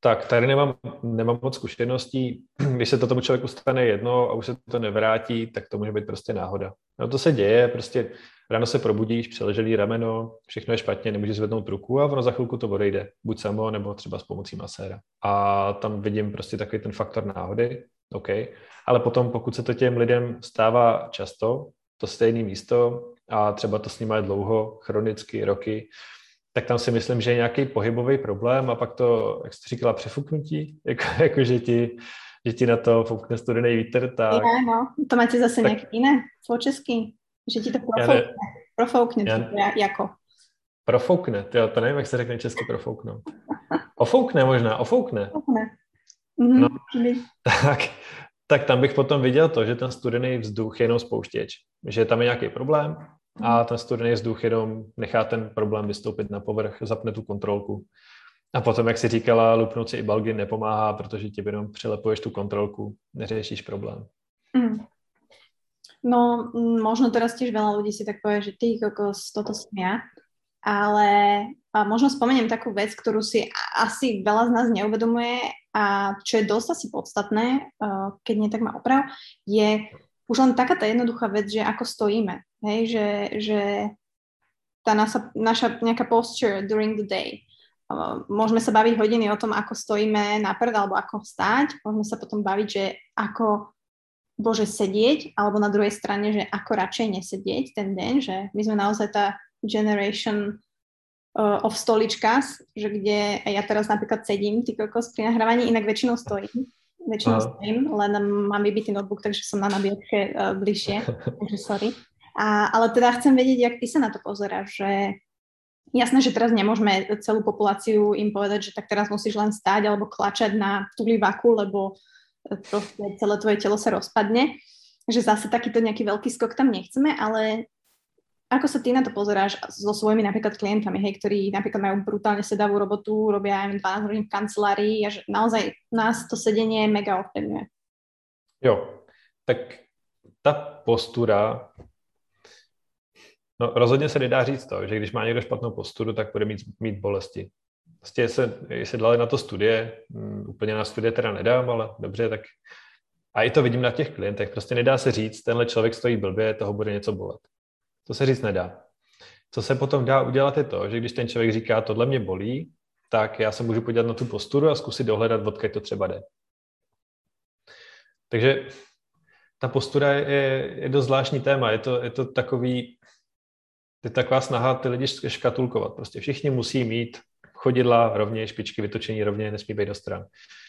S2: Tak, tady nemám, nemám moc zkušeností. <clears throat> Když se to tomu člověku stane jedno a už se to nevrátí, tak to může být prostě náhoda. No to se děje, prostě ráno se probudíš, přeleželý rameno, všechno je špatně, nemůžeš zvednout ruku a ono za chvilku to odejde, buď samo, nebo třeba s pomocí maséra. A tam vidím prostě takový ten faktor náhody, OK. Ale potom, pokud se to těm lidem stává často, to stejné místo, a třeba to s nimi je dlouho, chronicky, roky, tak tam si myslím, že je nějaký pohybový problém a pak to, jak jste říkala, přefuknutí, <laughs> jako, jako že, ti, že ti na to foukne studený vítr, tak...
S1: Já, no, to máte zase tak... nějaké jiné, po česky, že ti to profoukne, profoukne já... jako.
S2: Profoukne, to, to nevím, jak se řekne česky profouknout. Ofoukne možná, ofoukne. Ofoukne. Mm-hmm. No, tak, tak tam bych potom viděl to, že ten studený vzduch je jenom spouštěč. Že tam je nějaký problém a ten studený vzduch jenom nechá ten problém vystoupit na povrch, zapne tu kontrolku. A potom, jak si říkala, lupnout si i balgy nepomáhá, protože ti jenom přilepuješ tu kontrolku, neřešíš problém. Mm.
S1: No, možno teraz tiež veľa ľudí si tak povie, že ty kokos, toto som ja. Ale možno spomeniem takú vec, ktorú si asi veľa z nás neuvedomuje a čo je dosť asi podstatné, keď nie tak má oprav, je už len taká tá jednoduchá vec, že ako stojíme. Hej, že, že tá naša, naša nejaká posture during the day. Môžeme sa baviť hodiny o tom, ako stojíme na prd alebo ako stáť. Môžeme sa potom baviť, že ako bože sedieť, alebo na druhej strane, že ako radšej nesedieť ten deň, že my sme naozaj tá generation uh, of stoličkas, že kde ja teraz napríklad sedím, ty kokos pri nahrávaní, inak väčšinou stojím. Väčšinou stojím, len mám vybitý notebook, takže som na nabíjačke uh, bližšie, takže sorry. A, ale teda chcem vedieť, jak ty sa na to pozeráš, že jasné, že teraz nemôžeme celú populáciu im povedať, že tak teraz musíš len stáť alebo klačať na tulivaku, lebo proste celé tvoje telo sa rozpadne, že zase takýto nejaký veľký skok tam nechceme, ale ako sa ty na to pozeráš so svojimi napríklad klientami, hej, ktorí napríklad majú brutálne sedavú robotu, robia aj 12 hodín v kancelárii a že naozaj nás to sedenie mega ovplyvňuje.
S2: Jo, tak ta postura, no rozhodně se nedá říct to, že když má někdo špatnou posturu, tak bude mít, mít bolesti. Prostě se, se dali na to studie, um, úplně na studie teda nedám, ale dobře, tak a i to vidím na těch klientech, prostě nedá se říct, tenhle člověk stojí blbě, toho bude něco bolet. To se říct nedá. Co se potom dá udělat je to, že když ten člověk říká, tohle mě bolí, tak já se můžu podívat na tu posturu a zkusit dohledat, odkud to třeba jde. Takže ta postura je, je dost zvláštní téma. Je to, je to takový, je taková snaha ty lidi škatulkovat. Prostě všichni musí mít Chodidla rovně, špičky vytočení rovně, nesmí být do stran.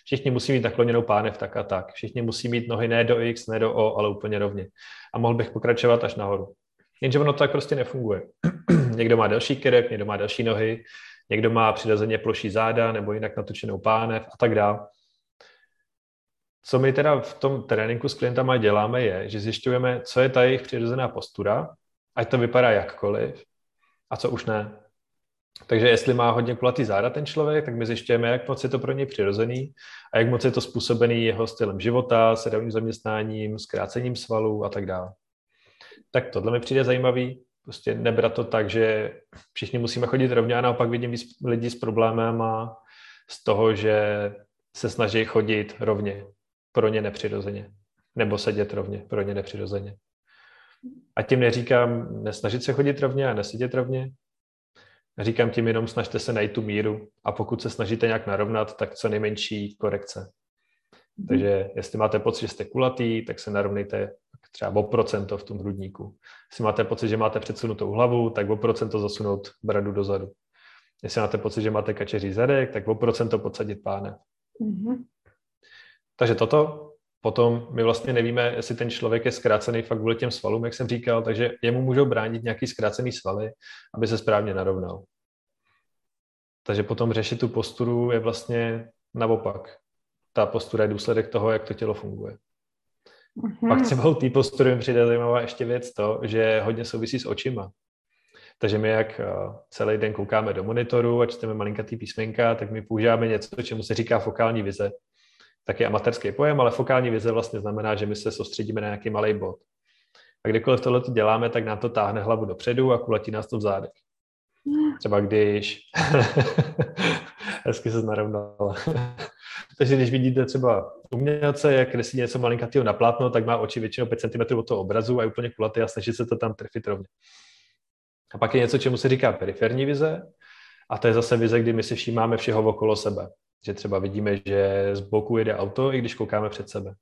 S2: Všichni musí mít nakloněnou pánev tak a tak. Všichni musí mít nohy ne do X, ne do O, ale úplně rovně. A mohl bych pokračovat až nahoru. Jenže ono tak prostě nefunguje. <clears throat> někdo má delší krek, někdo má delší nohy, někdo má přirozeně ploší záda nebo jinak natočenou pánev a tak dále. Co my teda v tom tréninku s klientama děláme je, že zjišťujeme, co je ta jejich přirozená postura, ať to vypadá jakkoliv, a co už ne. Takže jestli má hodně kulatý záda ten člověk, tak my zjišťujeme, jak moc je to pro něj přirozený a jak moc je to způsobený jeho stylem života, sedavým zaměstnáním, zkrácením svalů a tak dále. Tak tohle mi přijde zajímavý. Prostě nebrat to tak, že všichni musíme chodit rovně a naopak vidím víc lidí s problémem a z toho, že se snaží chodit rovně, pro ně nepřirozeně. Nebo sedět rovně, pro ně nepřirozeně. A tím neříkám nesnažit se chodit rovně a nesedět rovně. Říkám tím jenom snažte se najít tu míru a pokud se snažíte nějak narovnat, tak co nejmenší korekce. Takže jestli máte pocit, že jste kulatý, tak se narovnejte třeba o procento v tom hrudníku. Jestli máte pocit, že máte předsunutou hlavu, tak o procento zasunout bradu dozadu. Jestli máte pocit, že máte kačeří zadek, tak o procento podsadit páne. Mm-hmm. Takže toto Potom my vlastně nevíme, jestli ten člověk je zkrácený fakt kvůli těm svalům, jak jsem říkal, takže jemu můžou bránit nějaký zkrácený svaly, aby se správně narovnal. Takže potom řešit tu posturu je vlastně naopak. Ta postura je důsledek toho, jak to tělo funguje. Mm-hmm. Pak třeba u té postury mi přijde zajímavá ještě věc to, že hodně souvisí s očima. Takže my jak eh, celý den koukáme do monitoru a čteme malinkatý písmenka, tak my používáme něco, čemu se říká fokální vize taky amatérský pojem, ale fokální vize vlastně znamená, že my se soustředíme na nějaký malý bod. A kdykoliv tohle děláme, tak nám to táhne hlavu dopředu a kulatí nás to v zádech. Třeba když... <laughs> Hezky se narovnala. <laughs> Takže když vidíte třeba umělce, jak kreslí něco malinkatého na plátno, tak má oči většinou 5 cm od toho obrazu a je úplně kulatý a snaží se to tam trefit rovně. A pak je něco, čemu se říká periferní vize, a to je zase vize, kdy my si všímáme všeho okolo sebe že třeba vidíme, že z boku jede auto, i když koukáme před sebe.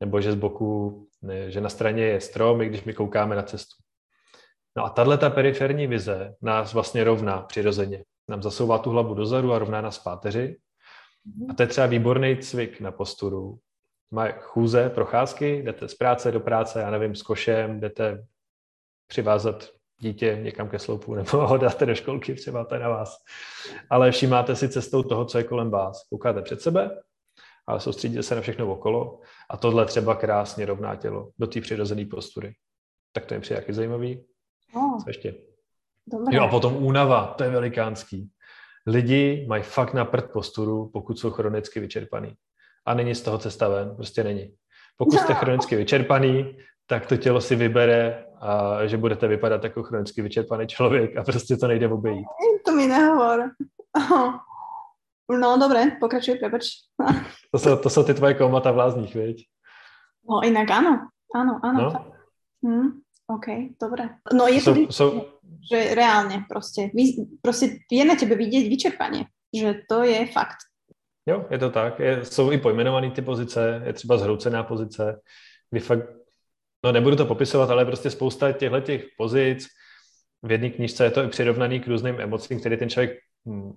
S2: Nebo že z boku, ne, že na straně je strom, i když my koukáme na cestu. No a tahle ta periferní vize nás vlastně rovná přirozeně. Nám zasouvá tu hlavu dozadu a rovná nás páteři. A to je třeba výborný cvik na posturu. Má chůze, procházky, jdete z práce do práce, já nevím, s košem, jdete přivázat dítě někam ke sloupu <laughs> nebo ho dáte do školky, třeba to je na vás. Ale všímáte si cestou toho, co je kolem vás. Koukáte před sebe, ale soustředíte se na všechno okolo a tohle třeba krásně rovná tělo do té přirozené postury. Tak to je přijde jaký zajímavý. Oh. Co ještě? Dobré. Jo a potom únava, to je velikánský. Lidi mají fakt na prd posturu, pokud jsou chronicky vyčerpaný. A není z toho cesta ven, prostě není. Pokud jste chronicky vyčerpaný, tak to tělo si vybere, a že budete vypadat jako chronicky vyčerpaný člověk a prostě to nejde obejít.
S1: To mi nehovor. No dobré, pokračuj, prepač.
S2: to, jsou, to jsou ty tvoje komata v lázních, viď?
S1: No jinak ano, ano, ano. No? Hm, OK, dobré. No je to, so, so... že reálně prostě, prostě je na tebe vidět vyčerpaně, že to je fakt.
S2: Jo, je to tak. Je, jsou i pojmenované ty pozice, je třeba zhroucená pozice, kdy fakt no nebudu to popisovat, ale prostě spousta těchto těch pozic, v jedné knižce je to i přirovnaný k různým emocím, které ten člověk hm,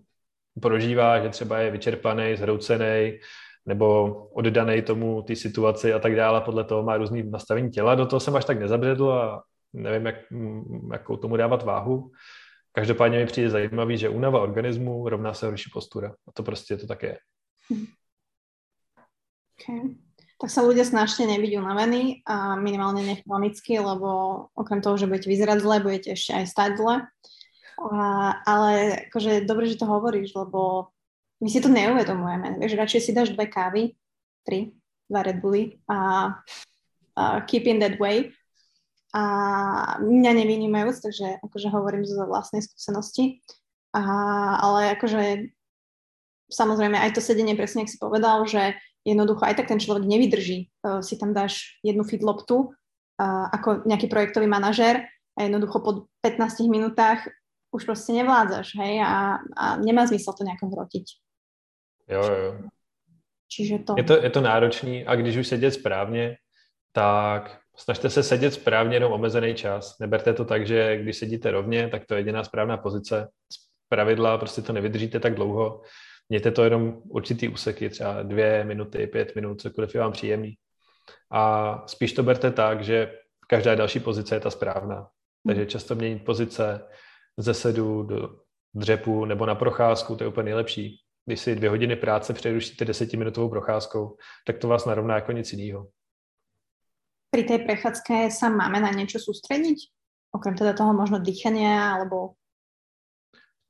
S2: prožívá, že třeba je vyčerpaný, zhroucený, nebo oddaný tomu té situaci a tak dále. Podle toho má různý nastavení těla. Do toho jsem až tak nezabředl a nevím, jak, jakou tomu dávat váhu. Každopádně mi přijde zajímavý, že únava organismu rovná se horší postura. A to prostě to tak je.
S1: Okay tak sa ľudia snažte nebyť unavení a minimálne nechronicky, lebo okrem toho, že budete vyzerať zle, budete ešte aj stať zle. A, ale akože dobre, že to hovoríš, lebo my si to neuvedomujeme. Vieš, radšej si dáš dve kávy, tri, dva Red Bully a, a keep in that way. A mňa nevynímajúc, takže akože hovorím zo vlastnej skúsenosti. A, ale akože samozrejme aj to sedenie, presne ak si povedal, že jednoducho aj tak ten človek nevydrží. Uh, si tam dáš jednu fit loptu uh, ako nejaký projektový manažer a jednoducho po 15 minútach už proste nevládzaš, hej, a, a nemá zmysel to nejako hrotiť.
S2: Jo, jo.
S1: Čiže to...
S2: Je to, je to náročný a když už sedět správně, tak snažte se sedět správně jenom omezený čas. Neberte to tak, že když sedíte rovně, tak to je jediná správná pozice. pravidla, prostě to nevydržíte tak dlouho. Mějte to jenom určitý úseky, třeba dvě minuty, pět minut, cokoliv je vám příjemný. A spíš to berte tak, že každá další pozice je ta správná. Takže často měnit pozice ze sedu do dřepu nebo na procházku, to je úplně nejlepší. Když si dvě hodiny práce přerušíte desetiminutovou procházkou, tak to vás narovná jako nic jiného.
S1: Pri té prechádzke sa máme na něco soustředit? Okrem teda toho možno dýchania alebo...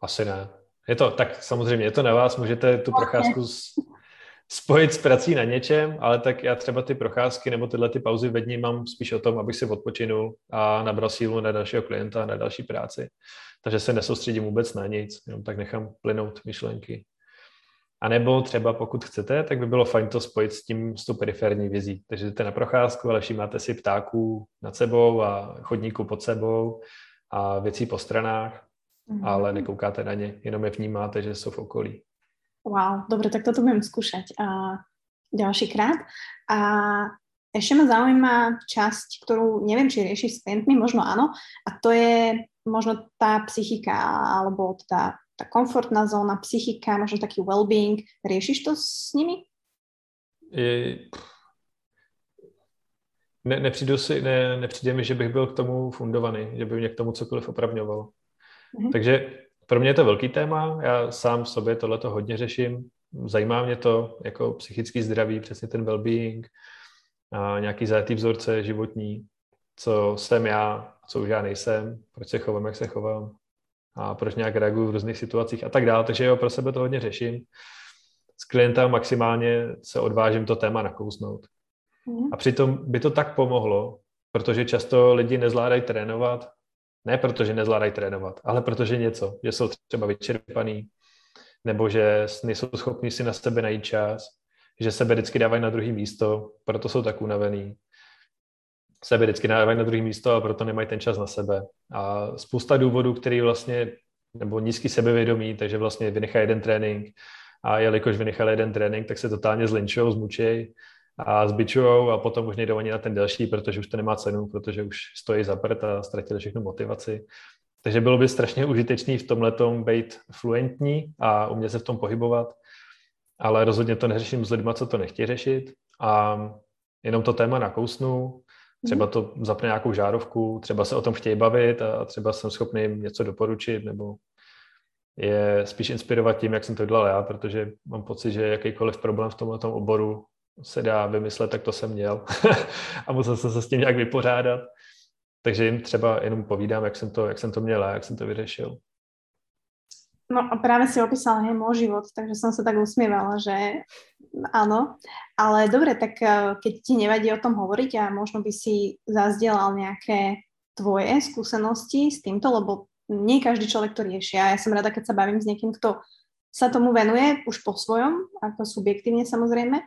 S2: Asi ne. Je to, tak samozřejmě, je to na vás, můžete tu procházku spojit s prací na něčem, ale tak já třeba ty procházky nebo tyhle ty pauzy ve dní mám spíš o tom, abych si odpočinul a nabral sílu na dalšího klienta, na další práci. Takže se nesoustředím vůbec na nic, jenom tak nechám plynout myšlenky. A nebo třeba pokud chcete, tak by bylo fajn to spojit s tím, s tou periferní vizí. Takže jdete na procházku, ale všímáte si ptáků nad sebou a chodníků pod sebou a věcí po stranách, mm-hmm. ale nekoukáte na ně, jenom je vnímáte, že jsou v okolí.
S1: Wow, dobre, tak toto budem skúšať a ďalší krát. A ešte ma zaujíma časť, ktorú neviem, či riešiš s klientmi, možno áno, a to je možno tá psychika, alebo tá, tá komfortná zóna, psychika, možno taký well-being. Riešiš to s nimi?
S2: Je... Ne, nepřijdu si, ne, nepřijde mi, že bych byl k tomu fundovaný, že by mě k tomu cokoliv opravňovalo. Mm-hmm. Takže pro mě je to velký téma, já sám sobě tohleto hodně řeším, zajímá mě to jako psychický zdraví, přesně ten well-being, a nějaký zajetý vzorce životní, co jsem já, co už já nejsem, proč se chovám, jak se chovám a proč nějak reaguju v různých situacích a tak dále. Takže jo, pro sebe to hodně řeším. S klienta maximálně se odvážím to téma nakousnout. Mm. A přitom by to tak pomohlo, protože často lidi nezvládají trénovat, ne protože nezvládají trénovat, ale protože něco, že jsou třeba vyčerpaný, nebo že nejsou schopni si na sebe najít čas, že sebe vždycky dávají na druhý místo, proto jsou tak unavený. Sebe vždycky dávají na druhý místo a proto nemají ten čas na sebe. A spousta důvodů, který vlastně, nebo nízký sebevědomí, takže vlastně vynechají jeden trénink a jelikož vynechali jeden trénink, tak se totálně zlinčují, zmučejí a zbičujou a potom už nejdou ani na ten další, protože už to nemá cenu, protože už stojí za prd a ztratili všechnu motivaci. Takže bylo by strašně užitečný v tomhle být fluentní a umět se v tom pohybovat, ale rozhodně to neřeším s lidmi, co to nechtějí řešit a jenom to téma nakousnu, třeba to zapne nějakou žárovku, třeba se o tom chtějí bavit a třeba jsem schopný jim něco doporučit nebo je spíš inspirovat tím, jak jsem to dělal já, protože mám pocit, že jakýkoliv problém v tomhle oboru se dá vymyslet, tak to jsem měl <laughs> a musel jsem se s tím nějak vypořádat. Takže jim třeba jenom povídám, jak jsem to, jak jsem to měl a jak jsem to vyřešil.
S1: No a práve si opísal hej, môj život, takže som sa tak usmievala, že áno. Ale dobre, tak eh, keď ti nevadí o tom hovoriť a možno by si zazdielal nejaké tvoje skúsenosti s týmto, lebo nie každý človek to rieši. A ja som rada, keď sa bavím s niekým, kto sa tomu venuje už po svojom, ako subjektívne samozrejme.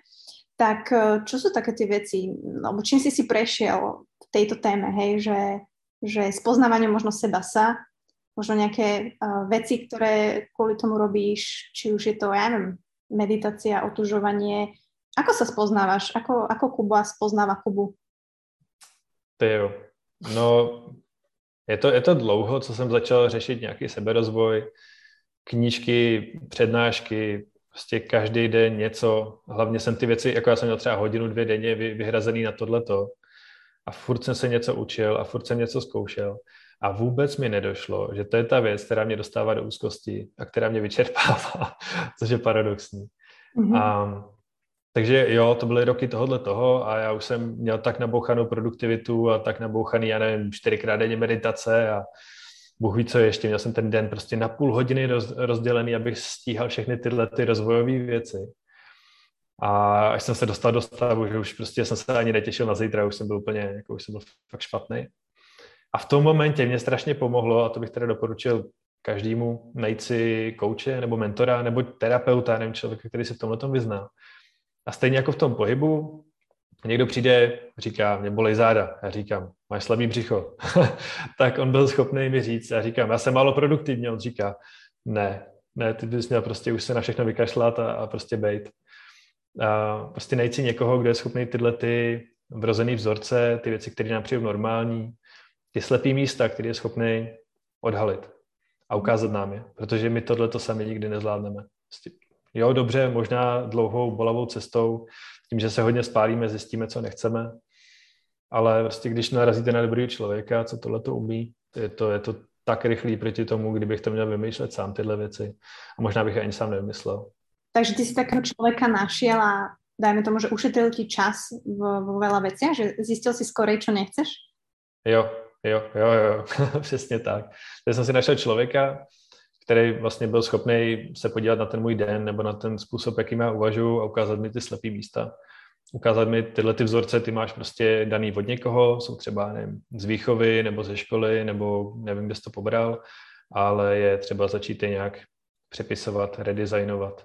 S1: Tak eh, čo sú také tie veci, alebo čím si si prešiel v tejto téme, hej, že, že spoznávanie možno seba sa, možno nejaké uh, veci, ktoré kvôli tomu robíš, či už je to, ja neviem, meditácia, otužovanie. Ako sa spoznávaš? Ako, ako Kuba spoznáva Kubu?
S2: Jo. No, je to, je to dlouho, co jsem začal řešit nějaký seberozvoj, knížky, přednášky, prostě každý den něco. Hlavně jsem ty věci, jako já jsem měl třeba hodinu, dvě denně vyhrazený na tohleto. A furt jsem se něco učil a furt jsem něco zkoušel. A vůbec mi nedošlo, že to je ta věc, která mě dostává do úzkosti a která mě vyčerpává, <laughs> což je paradoxní. Mm-hmm. A, takže jo, to byly roky tohohle toho a já už jsem měl tak nabouchanou produktivitu a tak nabouchaný, já nevím, čtyřikrát denně meditace a Bůh ví, co ještě. Měl jsem ten den prostě na půl hodiny roz, rozdělený, abych stíhal všechny tyhle ty rozvojové věci. A až jsem se dostal do stavu, že už prostě jsem se ani netěšil na zítra, už jsem byl úplně, jako už jsem byl fakt špatný. A v tom momentě mě strašně pomohlo, a to bych teda doporučil každému, najít si kouče nebo mentora nebo terapeuta, nevím, člověka, který se v tomhle tom vyzná. A stejně jako v tom pohybu, někdo přijde, říká, mě bolej záda. Já říkám, máš slabý břicho. <laughs> tak on byl schopný mi říct, já říkám, já jsem málo produktivní. On říká, ne, ne, ty bys měl prostě už se na všechno vykašlat a, a prostě bejt. A prostě najít si někoho, kdo je schopný tyhle ty vrozený vzorce, ty věci, které nám přijdou normální, ty slepý místa, který je schopný odhalit. a ukázat nám je, protože my tohle to sami nikdy nezvládneme. Prostě, jo, dobře, možná dlouhou bolavou cestou, tím, že se hodně spálíme, zjistíme, co nechceme, ale prostě když narazíte na dobrý člověka, co tohle to umí, je to, je to tak rychlý proti tomu, kdybych to měl vymýšlet sám tyhle věci. A možná bych ani sám nevymyslel.
S1: Takže ty si takého člověka našel a dajme tomu, že ušetril ti čas vo, vo veľa veciach, že zjistil si skorej, čo nechceš?
S2: Jo, jo, jo, jo, <laughs> přesně tak. Teď jsem si našel člověka, který vlastně byl schopný se podívat na ten můj den nebo na ten způsob, jakým já uvažuji a ukázat mi ty slepý místa. Ukázat mi tyhle ty vzorce, ty máš prostě daný od někoho, jsou třeba nevím, z výchovy nebo ze školy, nebo nevím, kde jsi to pobral, ale je třeba začít je nějak přepisovat, redesignovat.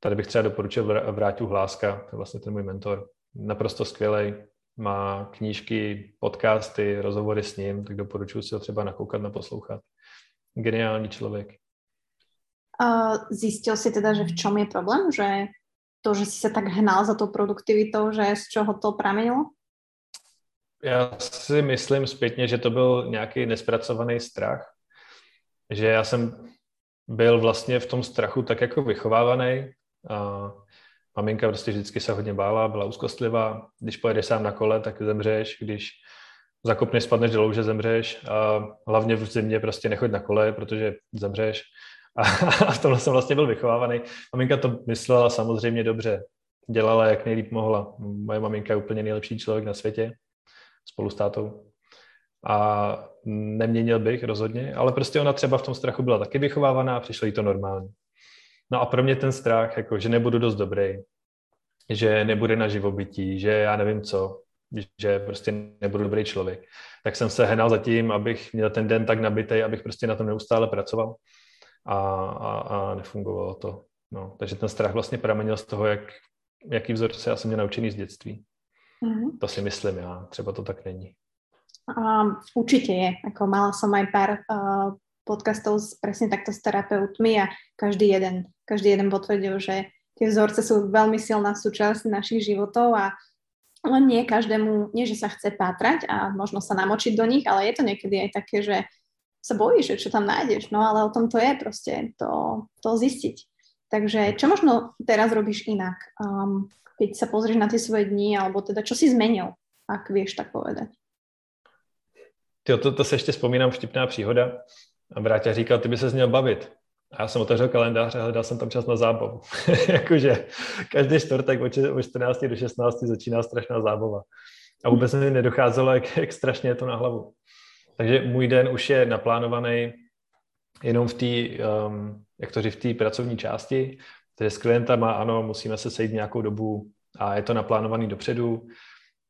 S2: Tady bych třeba doporučil Vráťu Hláska, to je vlastně ten můj mentor. Naprosto skvělý, má knížky, podcasty, rozhovory s ním, tak doporučuji si ho třeba nakoukat, naposlouchat. Geniální člověk.
S1: Uh, zistil si teda, že v čom je problém? Že to, že si se tak hnal za tou produktivitou, že z čeho to pramenilo?
S2: Já si myslím zpětně, že to byl nějaký nespracovaný strach. Že já jsem byl vlastně v tom strachu tak jako vychovávaný. A maminka prostě vždycky se hodně bála, byla úzkostlivá. Když pojedeš sám na kole, tak zemřeš. Když zakopneš, spadneš do louže, zemřeš. A hlavně v zimě prostě nechoď na kole, protože zemřeš. A, <laughs> a v tomhle jsem vlastně byl vychovávaný. Maminka to myslela samozřejmě dobře. Dělala, jak nejlíp mohla. Moje maminka je úplně nejlepší člověk na světě. Spolu s tátou. A neměnil bych rozhodně, ale prostě ona třeba v tom strachu byla taky vychovávaná a přišlo jí to normální. No a pro mě ten strach, jako, že nebudu dost dobrý, že nebude na živobytí, že já nevím co, že prostě nebudu dobrý člověk, tak jsem se hnal za tím, abych měl ten den tak nabitý, abych prostě na tom neustále pracoval a, a, a nefungovalo to. No, takže ten strach vlastně pramenil z toho, jak, jaký vzorce já jsem měl naučený z dětství. Mm-hmm. To si myslím já, třeba to tak není.
S1: Um, určite je. Ako mala som aj pár uh, podcastov s, presne takto s terapeutmi a každý jeden, každý jeden potvrdil, že tie vzorce sú veľmi silná súčasť našich životov a len nie každému, nie že sa chce pátrať a možno sa namočiť do nich, ale je to niekedy aj také, že sa bojíš, že čo tam nájdeš, no ale o tom to je proste, to, to zistiť. Takže čo možno teraz robíš inak, um, keď sa pozrieš na tie svoje dni, alebo teda čo si zmenil, ak vieš tak povedať?
S2: Jo, to, to se ještě vzpomínám, vtipná příhoda. A Bráťa říkal, ty by se měl bavit. A já jsem otevřel kalendář a hledal jsem tam čas na zábavu. <laughs> Jakože každý čtvrtek od 14 do 16 začíná strašná zábava. A vůbec mi nedocházelo, jak, jak strašně je to na hlavu. Takže můj den už je naplánovaný jenom v té, um, jak to říct, v té pracovní části. Takže s klientama, ano, musíme se sejít nějakou dobu a je to naplánovaný dopředu.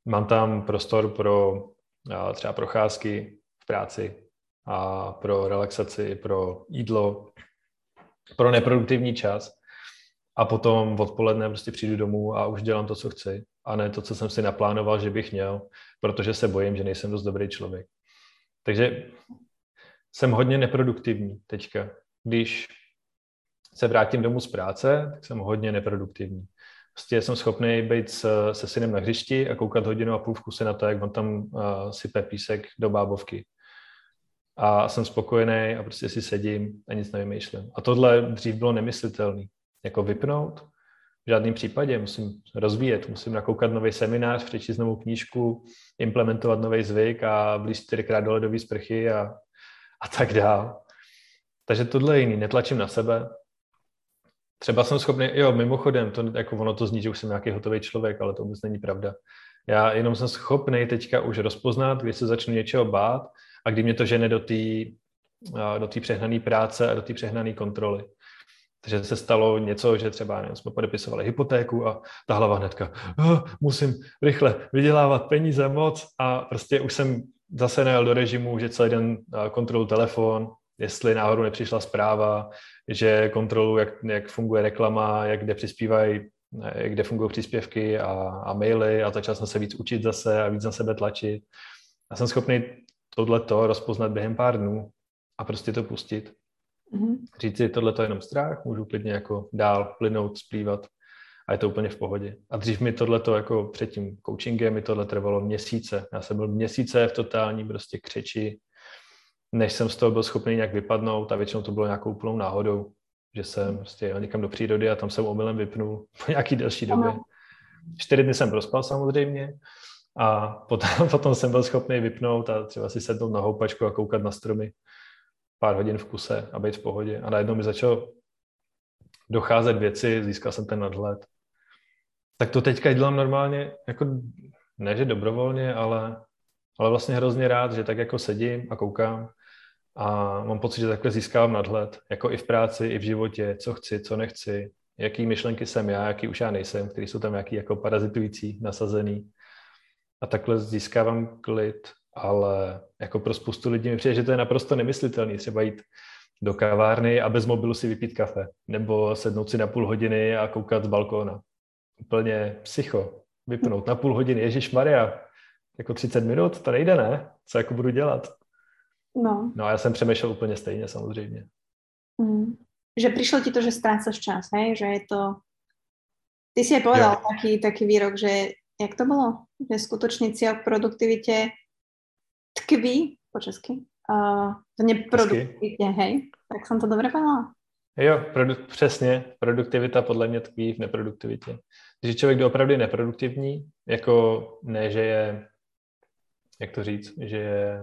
S2: Mám tam prostor pro třeba procházky v práci a pro relaxaci, pro jídlo, pro neproduktivní čas. A potom odpoledne prostě přijdu domů a už dělám to, co chci. A ne to, co jsem si naplánoval, že bych měl, protože se bojím, že nejsem dost dobrý člověk. Takže jsem hodně neproduktivní teďka. Když se vrátím domů z práce, tak jsem hodně neproduktivní. Prostě jsem schopný být s, se synem na hřišti a koukat hodinu a půl v kuse na to, jak on tam uh, sype písek do bábovky. A jsem spokojený a prostě si sedím a nic nevymýšlím. A tohle dřív bylo nemyslitelné. Jako vypnout? V žádném případě. Musím rozvíjet, musím nakoukat nový seminář, přečíst novou knížku, implementovat nový zvyk a blíž čtyřikrát do ledové sprchy a, a tak dál. Takže tohle je jiný. Netlačím na sebe, Třeba jsem schopný, jo, mimochodem, to, jako ono to zní, že už jsem nějaký hotový člověk, ale to vůbec není pravda. Já jenom jsem schopný teďka už rozpoznat, když se začnu něčeho bát a kdy mě to žene do té do té přehnané práce a do té přehnané kontroly. Takže se stalo něco, že třeba nevím, jsme podepisovali hypotéku a ta hlava hnedka, oh, musím rychle vydělávat peníze moc a prostě už jsem zase najel do režimu, že celý den kontrolu telefon, jestli náhodou nepřišla zpráva, že kontrolu, jak, jak funguje reklama, jak kde přispívají, kde fungují příspěvky a, a maily a začal jsem se víc učit zase a víc na sebe tlačit. A jsem schopný tohleto rozpoznat během pár dnů a prostě to pustit. Mm-hmm. Říct si, tohle je jenom strach, můžu klidně jako dál plynout, splývat a je to úplně v pohodě. A dřív mi tohleto jako před tím coachingem mi tohle trvalo měsíce. Já jsem byl měsíce v totální prostě křeči, než jsem z toho byl schopný nějak vypadnout a většinou to bylo nějakou úplnou náhodou, že jsem prostě jel někam do přírody a tam jsem omylem vypnul po nějaký delší době. Čtyři dny jsem prospal samozřejmě a potom, <laughs> potom jsem byl schopný vypnout a třeba si sednout na houpačku a koukat na stromy pár hodin v kuse a být v pohodě. A najednou mi začalo docházet věci, získal jsem ten nadhled. Tak to teďka dělám normálně, jako ne, že dobrovolně, ale, ale vlastně hrozně rád, že tak jako sedím a koukám a mám pocit, že takhle získávám nadhled, jako i v práci, i v životě, co chci, co nechci, jaký myšlenky jsem já, jaký už já nejsem, který jsou tam nějaký jako parazitující, nasazený. A takhle získávám klid, ale jako pro spoustu lidí mi přijde, že to je naprosto nemyslitelný. Třeba jít do kavárny a bez mobilu si vypít kafe, nebo sednout si na půl hodiny a koukat z balkóna. Úplně psycho. Vypnout na půl hodiny, Ježíš Maria, jako 30 minut, to nejde, ne? Co jako budu dělat?
S1: No.
S2: No a já jsem přemýšlel úplně stejně samozřejmě.
S1: Mm. Že přišlo ti to, že ztrácaš čas, hej? Že je to... Ty si je povedal taký, taký výrok, že jak to bylo? Že skutočný cíl k produktivitě tkví, po česky, uh, v neproduktivitě, hej? Tak jsem to dobře povedala?
S2: Jo, produ- přesně. Produktivita podle mě tkví v neproduktivitě. Když člověk je opravdu neproduktivní, jako ne, že je, jak to říct, že je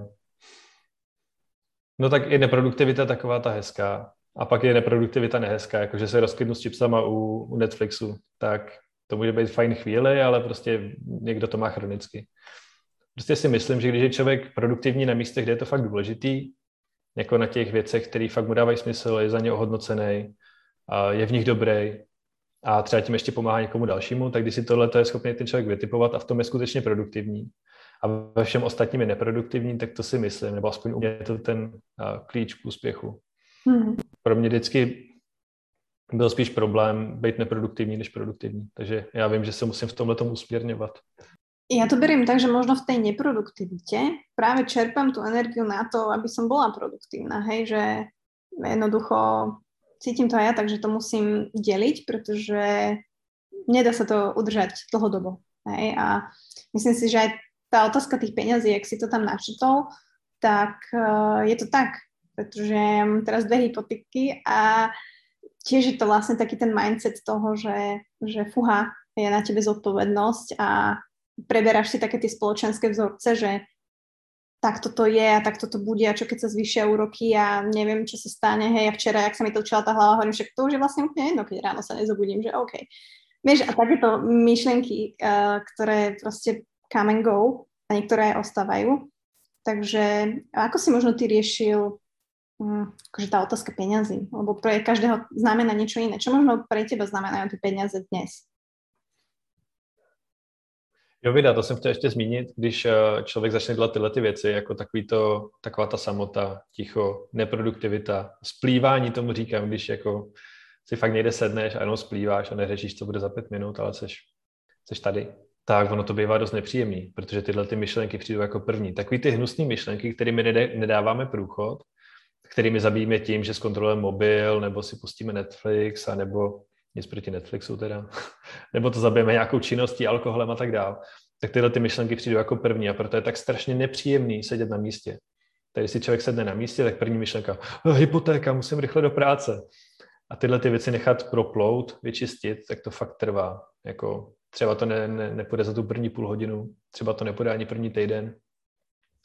S2: No tak i neproduktivita taková ta hezká. A pak je neproduktivita nehezká, jakože se rozklidnu s chipsama u, u Netflixu, tak to může být fajn chvíli, ale prostě někdo to má chronicky. Prostě si myslím, že když je člověk produktivní na místech, kde je to fakt důležitý, jako na těch věcech, které fakt mu dávají smysl, je za ně ohodnocený, a je v nich dobrý a třeba tím ještě pomáhá někomu dalšímu, tak když si tohle je schopný ten člověk vytipovat a v tom je skutečně produktivní, a ve všem ostatním je neproduktivní, tak to si myslím, nebo aspoň u mě je to ten klíč k úspěchu. Hmm. Pro mě vždycky byl spíš problém být neproduktivní než produktivní. Takže já vím, že se musím v tomhle tomu usměrňovat.
S1: Ja to beriem tak, že možno v tej neproduktivite práve čerpám tú energiu na to, aby som bola produktívna, hej, že jednoducho cítim to aj ja, takže to musím deliť, pretože nedá sa to udržať dlhodobo. Hej, a myslím si, že aj tá otázka tých peňazí, jak si to tam načetol, tak uh, je to tak, pretože mám teraz dve hypotéky a tiež je to vlastne taký ten mindset toho, že, že fuha, je na tebe zodpovednosť a preberáš si také tie spoločenské vzorce, že takto to je a takto to bude a čo keď sa zvyšia úroky a neviem, čo sa stane. Hej, a včera, jak sa mi točila tá hlava, hovorím, že to už je vlastne úplne jedno, keď ráno sa nezobudím, že OK. Vieš, a takéto myšlenky, uh, ktoré proste come and go a niektoré aj ostávajú. Takže ako si možno ty riešil akože tá otázka peňazí? Lebo pre každého znamená niečo iné. Čo možno pre teba znamenajú ty peniaze dnes?
S2: Jo, Vida, to jsem chtěl ještě zmínit, když eh, člověk začne dělat tyhle ty věci, jako takový to, taková ta samota, ticho, neproduktivita, splývání tomu říkám, když jako si fakt někde sedneš a jenom splýváš a neřešíš, co bude za pět minut, ale jsi, jsi tady, tak ono to bývá dost nepříjemný, protože tyhle ty myšlenky přijdou jako první. Takový ty hnusné myšlenky, kterými nedáváme průchod, kterými zabijíme tím, že zkontrolujeme mobil, nebo si pustíme Netflix, a nebo nic proti Netflixu teda, <laughs> nebo to zabijeme nějakou činností, alkoholem a tak dále, tak tyhle ty myšlenky přijdou jako první a proto je tak strašně nepříjemný sedět na místě. Tady si člověk sedne na místě, tak první myšlenka, oh, hypotéka, musím rychle do práce. A tyhle ty věci nechat proplout, vyčistit, tak to fakt trvá. Jako třeba to ne, ne, nepůjde za tu první půl hodinu, třeba to nepůjde ani první týden,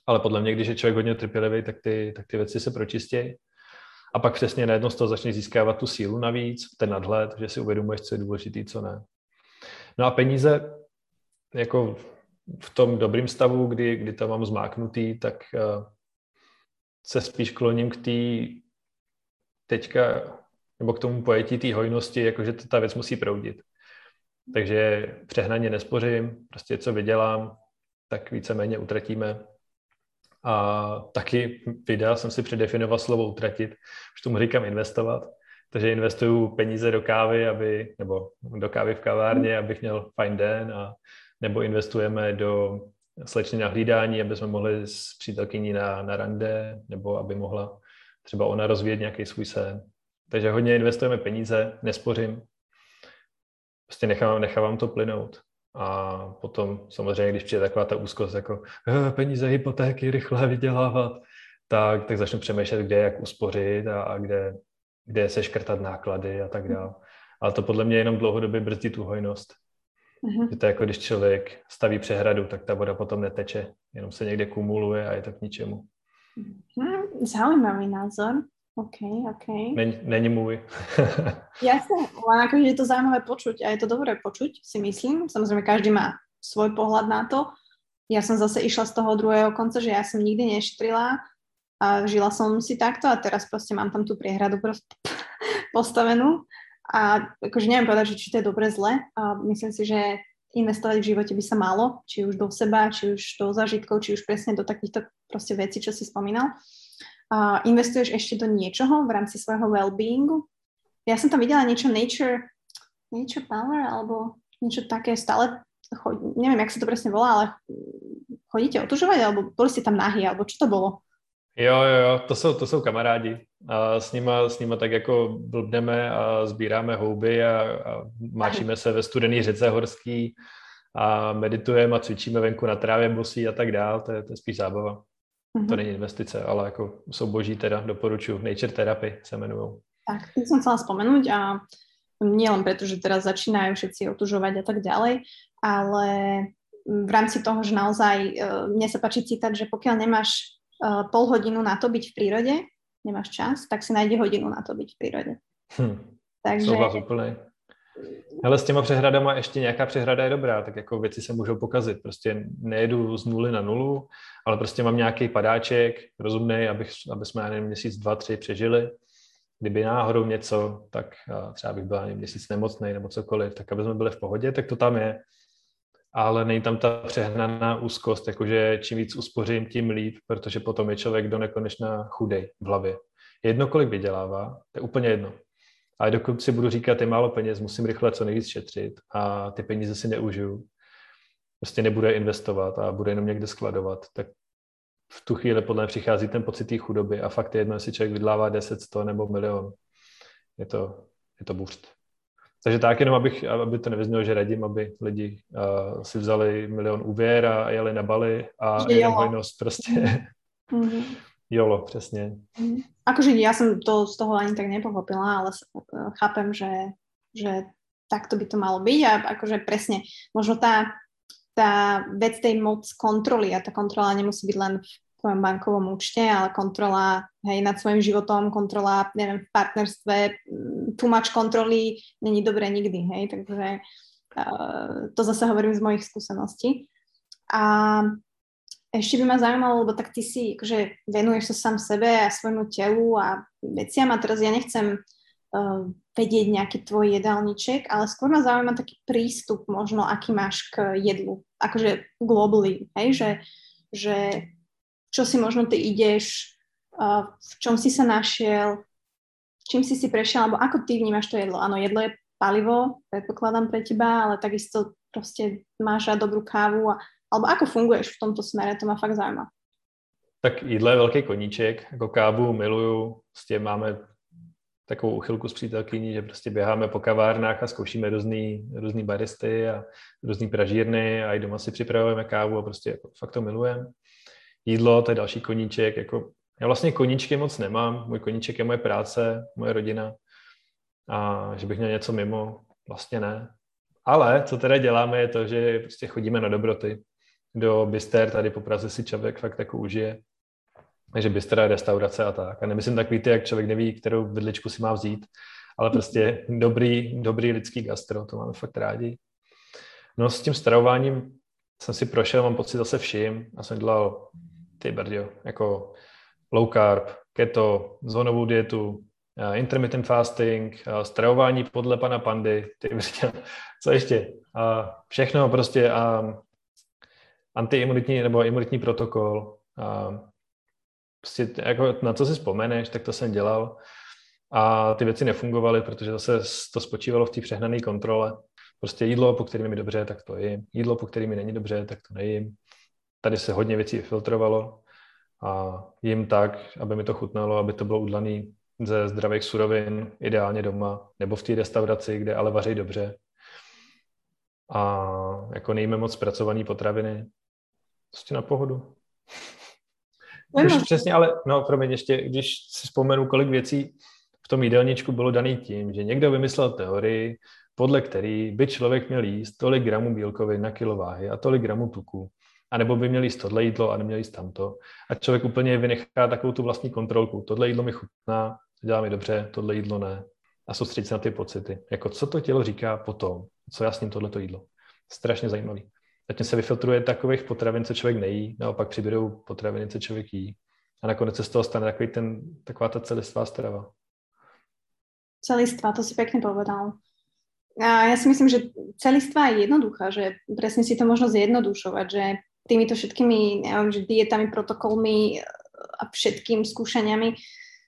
S2: ale podle mě, když je člověk hodně trpělivý, tak ty, tak ty věci se pročistějí a pak přesně najednou z toho začne získávat tu sílu navíc, ten nadhled, že si uvědomuješ, co je důležitý, co ne. No a peníze, jako v tom dobrém stavu, kdy, kdy to mám zmáknutý, tak uh, se spíš kloním k té teďka, nebo k tomu pojetí té hojnosti, jakože ta věc musí proudit. Takže přehnaně nespořím, prostě co vydělám, tak víceméně utratíme a taky videa jsem si předefinoval slovo utratit, už tomu říkám investovat. Takže investuju peníze do kávy, aby, nebo do kávy v kavárně, abych měl fajn den, a, nebo investujeme do slečny na hlídání, aby jsme mohli s přítelkyní na, na rande, nebo aby mohla třeba ona rozvíjet nějaký svůj sen. Takže hodně investujeme peníze, nespořím, prostě nechávám, nechávám to plynout. A potom samozřejmě, když přijde taková ta úzkost, jako eh, peníze, hypotéky, rychle vydělávat, tak, tak začnu přemýšlet, kde jak uspořit a, a kde, kde se škrtat náklady a tak dále. Ale to podle mě jenom dlouhodobě brzdí tu hojnost. Uh-huh. Že to je jako když člověk staví přehradu, tak ta voda potom neteče, jenom se někde kumuluje a je to k ničemu.
S1: Hmm, zaujímavý názor. OK, OK.
S2: Není, není můj. <laughs>
S1: Jasne, len akože je to zaujímavé počuť a je to dobré počuť, si myslím. Samozrejme, každý má svoj pohľad na to. Ja som zase išla z toho druhého konca, že ja som nikdy neštrila a žila som si takto a teraz proste mám tam tú priehradu <laughs> postavenú a akože neviem povedať, že či to je dobre, zle. A myslím si, že investovať v živote by sa malo, či už do seba, či už do zažitkov, či už presne do takýchto proste vecí, čo si spomínal. Investuješ ešte do niečoho v rámci svojho well-beingu? Ja som tam videla niečo nature, nature power, alebo niečo také stále, chod, neviem, jak sa to presne volá, ale chodíte otužovať, alebo boli ste tam nahý, alebo čo to bolo?
S2: Jo, jo, jo, to jsou, to jsou kamarádi. A s nima, s nima tak jako blbneme a sbíráme houby a, a máčíme se ve studený řece horský a meditujeme a cvičíme venku na trávě bosí a tak dál. To je, to je spíš zábava. Mm-hmm. To není investice, ale jako jsou boží teda, doporučuji. Nature Therapy se jmenují.
S1: Tak, to som chcela spomenúť a nie len preto, že teraz začínajú všetci otužovať a tak ďalej, ale v rámci toho, že naozaj e, mne sa páči citať, že pokiaľ nemáš e, pol hodinu na to byť v prírode, nemáš čas, tak si najde hodinu na to byť v prírode.
S2: Hm. Takže... Souhlas úplný. Ale s těma přehradama ještě nějaká přehrada je dobrá, tak jako věci se můžou pokazit. Prostě nejedu z nuly na nulu, ale prostě mám nějaký padáček rozumný, abych, aby jsme, nevím, měsíc, dva, tři přežili. Kdyby náhodou něco, tak třeba bych byl nevím, měsíc nemocný nebo cokoliv, tak aby jsme byli v pohodě, tak to tam je. Ale není tam ta přehnaná úzkost, jakože čím víc uspořím, tím líp, protože potom je člověk do nekonečna chudej v hlavě. Jedno, kolik vydělává, to je úplně jedno ale dokud si budu říkat, je málo peněz, musím rychle co nejvíc šetřit a ty peníze si neužiju, prostě nebude investovat a bude jenom někde skladovat, tak v tu chvíli podle mě přichází ten pocit té chudoby a fakt je jedno, jestli člověk vydlává 10, 100 nebo milion. Je to, je to burst. Takže tak jenom, abych, aby to nevyznělo, že radím, aby lidi uh, si vzali milion úvěr a jeli na Bali a jenom hojnost prostě. Mm-hmm. Jolo, přesně.
S1: Mm. Akože ja som to z toho ani tak nepochopila, ale chápem, že, že takto by to malo byť a akože presne, možno tá, tá vec tej moc kontroly a tá kontrola nemusí byť len v tvojom bankovom účte, ale kontrola hej, nad svojim životom, kontrola, neviem, v partnerstve, too much kontroly není dobré nikdy, hej, takže uh, to zase hovorím z mojich skúseností. A ešte by ma zaujímalo, lebo tak ty si akože venuješ sa sám sebe a svojmu telu a veciam a teraz ja nechcem uh, vedieť nejaký tvoj jedálniček, ale skôr ma zaujíma taký prístup možno, aký máš k jedlu, akože globally, hej, že, že čo si možno ty ideš, uh, v čom si sa našiel, čím si si prešiel, alebo ako ty vnímaš to jedlo. Áno, jedlo je palivo, predpokladám pre teba, ale takisto proste máš rád dobrú kávu a Alebo ako funguješ v tomto smere, to má fakt zajímá.
S2: Tak jídlo je velký koníček, jako kávu miluju, s tím máme takovou uchylku s přítelkyní, že prostě běháme po kavárnách a zkoušíme různý, různý baristy a různý pražírny a i doma si připravujeme kávu a prostě jako fakt to milujeme. Jídlo, to je další koníček, jako já vlastně koníčky moc nemám, můj koníček je moje práce, moje rodina a že bych měl něco mimo, vlastně ne. Ale co teda děláme je to, že prostě chodíme na dobroty do Bister, tady po Praze si člověk fakt jako užije. Takže Bister restaurace a tak. A nemyslím tak víte, jak člověk neví, kterou vidličku si má vzít, ale prostě dobrý, dobrý lidský gastro, to máme fakt rádi. No s tím stravováním jsem si prošel, mám pocit zase vším a jsem dělal ty brdio, jako low carb, keto, zónovou dietu, eh, intermittent fasting, eh, stravování podle pana Pandy, ty brdio, <laughs> co ještě? A všechno prostě a antiimunitní nebo imunitní protokol. A prostě jako na co si vzpomeneš, tak to jsem dělal. A ty věci nefungovaly, protože zase to spočívalo v té přehnané kontrole. Prostě jídlo, po kterým mi dobře, tak to jím. Jídlo, po kterým mi není dobře, tak to nejím. Tady se hodně věcí filtrovalo a jím tak, aby mi to chutnalo, aby to bylo udlaný ze zdravých surovin, ideálně doma, nebo v té restauraci, kde ale vaří dobře. A jako nejíme moc zpracované potraviny, Prostě na pohodu. Už přesně, ale no, promiň, ještě, když si vzpomenu, kolik věcí v tom jídelníčku bylo daný tím, že někdo vymyslel teorii, podle který by člověk měl jíst tolik gramů bílkovin na kilo váhy a tolik gramů tuku, anebo by měl jíst tohle jídlo a neměl jíst tamto. A člověk úplně vynechá takovou tu vlastní kontrolku. Tohle jídlo mi chutná, dělá mi dobře, tohle jídlo ne. A soustředit se na ty pocity. Jako co to tělo říká potom, co já s ním tohleto jídlo. Strašně zajímavý. Zatím se vyfiltruje takových potravin, co člověk nejí, naopak přibydou potraviny, co člověk jí. A nakonec se z toho stane takový ten, taková ta celistvá strava.
S1: Celistva, to si pekne povedal. A ja si myslím, že celistva je jednoduchá, že presne si to možno zjednodušovať, že týmito všetkými, neviem, že dietami, protokolmi a všetkým skúšaniami,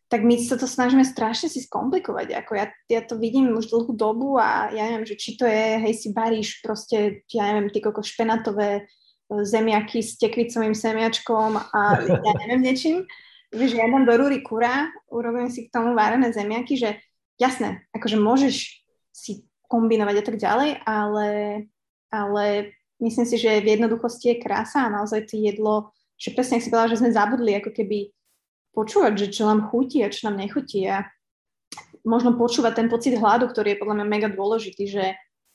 S1: tak my sa to snažíme strašne si skomplikovať. Ako ja, ja to vidím už dlhú dobu a ja neviem, že či to je, hej, si baríš proste, ja neviem, ty koko špenatové e, zemiaky s tekvicovým semiačkom a ja neviem niečím. Vieš, ja dám do rúry kura, urobím si k tomu varené zemiaky, že jasné, akože môžeš si kombinovať a tak ďalej, ale, ale myslím si, že v jednoduchosti je krása a naozaj to jedlo, že presne, si povedala, že sme zabudli ako keby počúvať, že čo nám chutí a čo nám nechutí a možno počúvať ten pocit hladu, ktorý je podľa mňa mega dôležitý, že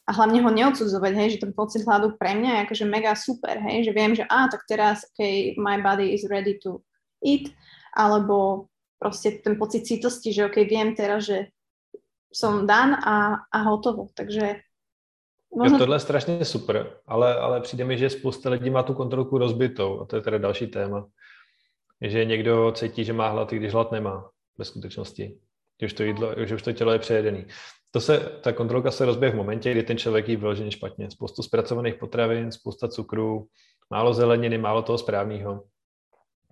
S1: a hlavne ho neodsudzovať, hej, že ten pocit hladu pre mňa je akože mega super, hej, že viem, že á, tak teraz, okay, my body is ready to eat, alebo proste ten pocit citosti, že ok, viem teraz, že som dan a, a hotovo. Takže
S2: možno... Jo, tohle je strašně super, ale, ale přijde mi, že spousta lidí má tu kontrolku rozbitou a to je teda další téma. Že někdo cítí, že má hlad, i když hlad nemá ve skutečnosti. Že už to, jídlo, že už to tělo je přejedený. To se, ta kontrolka se rozbije v momentě, kdy ten člověk jí vyloženě špatně. Spoustu zpracovaných potravin, spousta cukru, málo zeleniny, málo toho správného.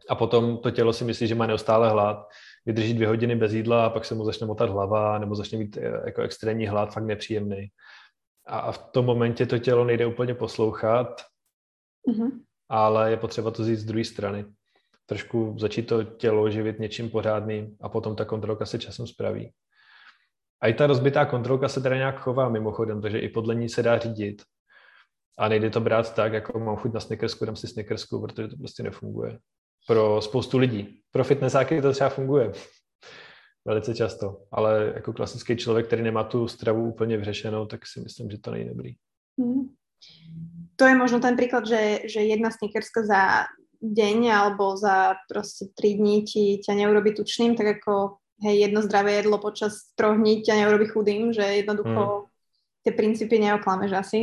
S2: A potom to tělo si myslí, že má neustále hlad vydrží dvě hodiny bez jídla a pak se mu začne motat hlava nebo začne mít eh, jako extrémní hlad, fakt nepříjemný. A v tom momentě to tělo nejde úplně poslouchat, mm-hmm. ale je potřeba to vzít z druhé strany. Trošku začít to tělo živit něčím pořádným a potom ta kontrolka se časem spraví. A i ta rozbitá kontrolka se teda nějak chová mimochodem, takže i podle ní se dá řídit. A nejde to brát tak, jako mám chuť na snickersku, dám si snickersku, protože to prostě nefunguje pro spoustu lidí. Pro fitnessáky to třeba funguje <laughs> velice často, ale jako klasický člověk, který nemá tu stravu úplně vyřešenou, tak si myslím, že to není dobrý. Hmm.
S1: To je možno ten príklad, že, že jedna snickerska za deň alebo za proste 3 dní ti ťa neurobi tučným, tak ako hej, jedno zdravé jedlo počas troch dní ťa neurobi chudým, že jednoducho hmm. tie princípy neoklameš asi.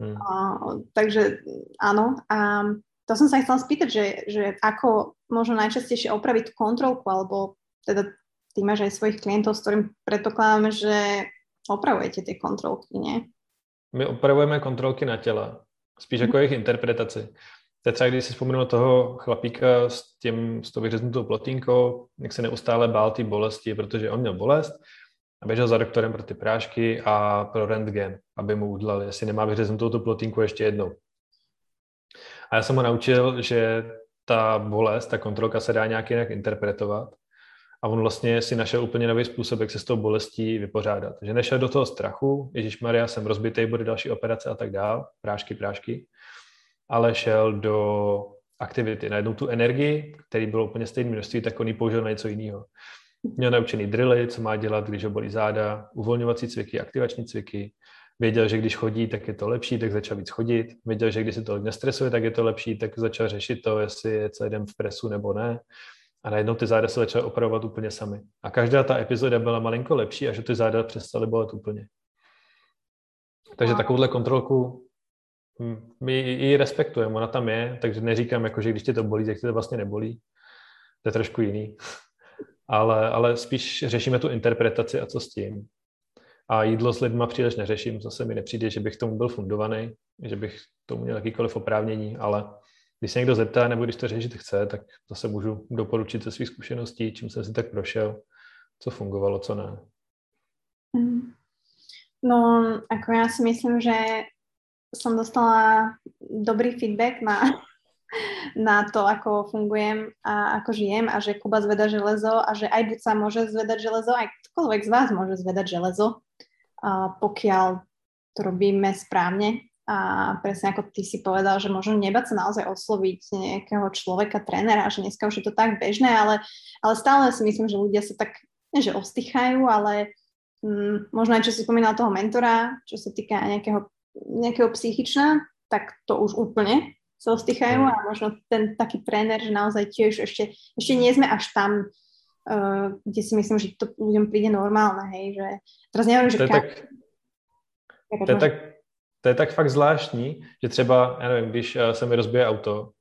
S1: Hmm. Uh, takže áno. A to som sa chcela spýtať, že, že ako možno najčastejšie opraviť kontrolku, alebo teda ty máš aj svojich klientov, s ktorým predpokladáme, že opravujete tie kontrolky, nie?
S2: My opravujeme kontrolky na těle, spíš jako jejich interpretaci. To třeba, když si vzpomenu toho chlapíka s, tím, s tou vyřeznutou plotínkou, jak se neustále bál té bolesti, protože on měl bolest a běžel za doktorem pro ty prášky a pro rentgen, aby mu udělali, jestli nemá vyřeznutou tu plotínku ještě jednou. A já jsem ho naučil, že ta bolest, ta kontrolka se dá nějak jinak interpretovat. A on vlastně si našel úplně nový způsob, jak se s tou bolestí vypořádat. Že nešel do toho strachu, Ježíš Maria, jsem rozbitý, bude další operace a tak dál, prášky, prášky, ale šel do aktivity. Najednou tu energii, který bylo úplně stejné množství, tak on ji použil na něco jiného. Měl naučený drily, co má dělat, když ho bolí záda, uvolňovací cviky, aktivační cviky, Věděl, že když chodí, tak je to lepší, tak začal víc chodit. Věděl, že když se to nestresuje, tak je to lepší, tak začal řešit to, jestli je celý den v presu nebo ne. A najednou ty záda se začaly opravovat úplně sami. A každá ta epizoda byla malinko lepší a že ty záda přestaly bolet úplně. Takže takovouhle kontrolku my ji respektujeme, ona tam je, takže neříkám, jako, že když tě to bolí, tak tě to vlastně nebolí. To je trošku jiný. <laughs> ale, ale spíš řešíme tu interpretaci a co s tím. A jídlo s lidma příliš neřeším, zase mi nepřijde, že bych tomu byl fundovaný, že bych tomu měl jakýkoliv oprávnění, ale když se někdo zeptá, nebo když to řešit chce, tak zase můžu doporučit ze svých zkušeností, čím jsem si tak prošel, co fungovalo, co ne.
S1: Mm. No, ako ja si myslím, že som dostala dobrý feedback na, <laughs> na to, ako fungujem a ako žijem a že Kuba zveda železo a že aj buď sa môže zvedať železo, aj ktokoľvek z vás môže zvedať železo pokiaľ to robíme správne. A presne ako ty si povedal, že možno nebať sa naozaj osloviť nejakého človeka, trénera, že dneska už je to tak bežné, ale, ale stále si myslím, že ľudia sa tak, ne že ostýchajú, ale mm, možno aj čo si spomínal toho mentora, čo sa týka nejakého, nejakého psychična, tak to už úplne sa ostýchajú a možno ten taký tréner, že naozaj tiež ešte, ešte nie sme až tam, uh, kde si myslím, že to ľuďom príde normálne, hej, že teraz neviem, že...
S2: To je, tak, to, je tak, to je tak fakt zvláštní, že třeba, já nevím, když uh, se mi rozbije auto,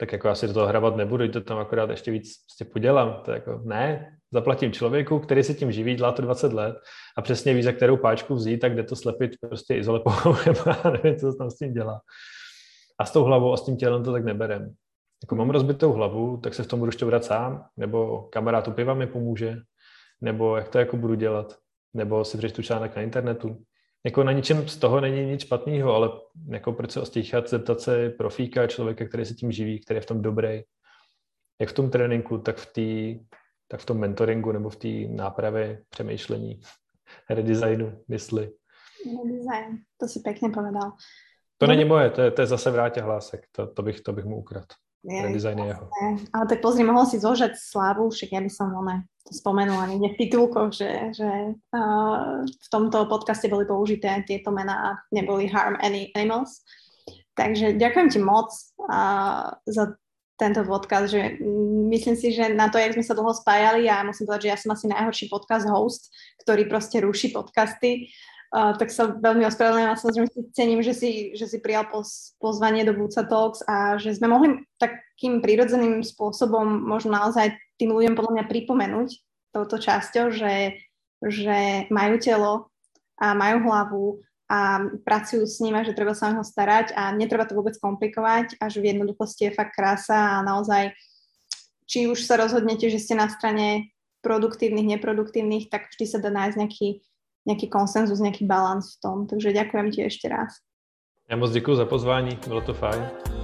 S2: tak jako asi do toho hrabat nebudu, to tam akorát ještě víc prostě podělám. To jako, ne, zaplatím člověku, který se tím živí, dělá to 20 let a přesně ví, za kterou páčku vzít, tak jde to slepit prostě izolepovou, <laughs> nebo nevím, co se tam s tím dělá. A s tou hlavou a s tím tělem to tak neberem. Jako mám rozbitou hlavu, tak se v tom budu šťourat sám, nebo kamarád u piva mi pomůže, nebo jak to jako budu dělat, nebo si přečtu článek na internetu. Jako na ničem z toho není nic špatného, ale jako proč se ostíchat, zeptat se profíka, člověka, který se tím živí, který je v tom dobrý, jak v tom tréninku, tak v, tý, tak v tom mentoringu nebo v té nápravě, přemýšlení, redesignu, mysli.
S1: Redesign, to si pěkně povedal.
S2: To není moje, to je, to je zase vrátě hlásek, to, to, bych, to bych mu ukradl. Redesign je jeho.
S1: Ale tak pozri, mohol si zožať slávu, však ja by som one, to spomenula niekde v titulkoch, že, že uh, v tomto podcaste boli použité tieto mená a neboli harm any animals. Takže ďakujem ti moc uh, za tento podcast, že myslím si, že na to, jak sme sa dlho spájali, a ja musím povedať, že ja som asi najhorší podcast host, ktorý proste ruší podcasty, Uh, tak sa veľmi ospravedlňujem a samozrejme si cením, že si, že si prijal poz, pozvanie do Buca Talks a že sme mohli takým prírodzeným spôsobom možno naozaj tým ľuďom podľa mňa pripomenúť touto časťou, že, že majú telo a majú hlavu a pracujú s ním a že treba sa o starať a netreba to vôbec komplikovať a že v jednoduchosti je fakt krása a naozaj či už sa rozhodnete, že ste na strane produktívnych, neproduktívnych, tak vždy sa dá nájsť nejaký nějaký konsenzus, nějaký balans v tom. Takže děkujem ti ještě raz.
S2: Já moc děkuji za pozvání, bylo to fajn.